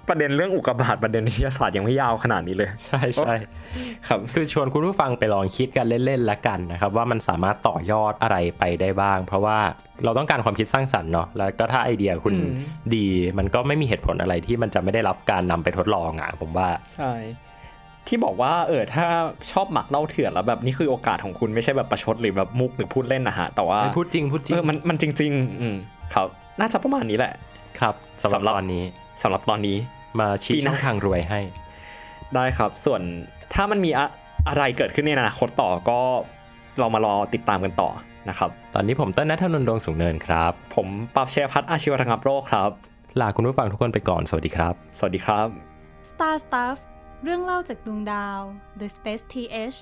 ประเด็นเรื่องอุกกาบาตประเด็นวิทยาศาสตร์ยังไม่ยาวขนาดนี้เลย ใช่ใช่ครับคือชวนคุณผู้ฟังไปลองคิดกันเล่นๆละกันนะครับ ว่ามันสามารถต่อยอดอะไรไปได้บ้าง เพราะว่าเราต้องการความคิดสร้างสรรค์เนาะแล้วก็ถ้าไอเดียคุณอืมดี มันก็ไม่มีเหตุผลอะไรที่มันจะไม่ได้รับการนำไปทดลองอะผมว่าใช่ที่บอกว่าเออถ้าชอบหมักเหล้าเถื่อนแล้วแบบนี่คือโอกาสของคุณไม่ใช่แบบประชดหรือแบบมุกหรือพูดเล่นนะฮะแต่ว่าพูดจริงพูดจริเองอมันมันจริง ๆ อืมครับ น่าจะประมาณนี้แหละ ครับสำหรับสำหรับตอนนี้ สำหรับตอนนี้มาชี้ปีหช่น้าองทางรวยให้ ได้ครับ ส่วนถ้ามันมีอะอะไรเกิดขึ้นในอนาคตต่อก็เรามารอติดตามกันต่อนะครับ ตอนนี้ผมเต้นนัทนนท์ดวงสูงเนินครับ ผมปรับเชยพัฒน์อาชีวระงับโรคครับ ลาคุณผู้ฟังทุกคนไปก่อน สวัสดีครับ สวัสดีครับ Star Stuff เรื่องเล่าจากดวงดาว The Space TH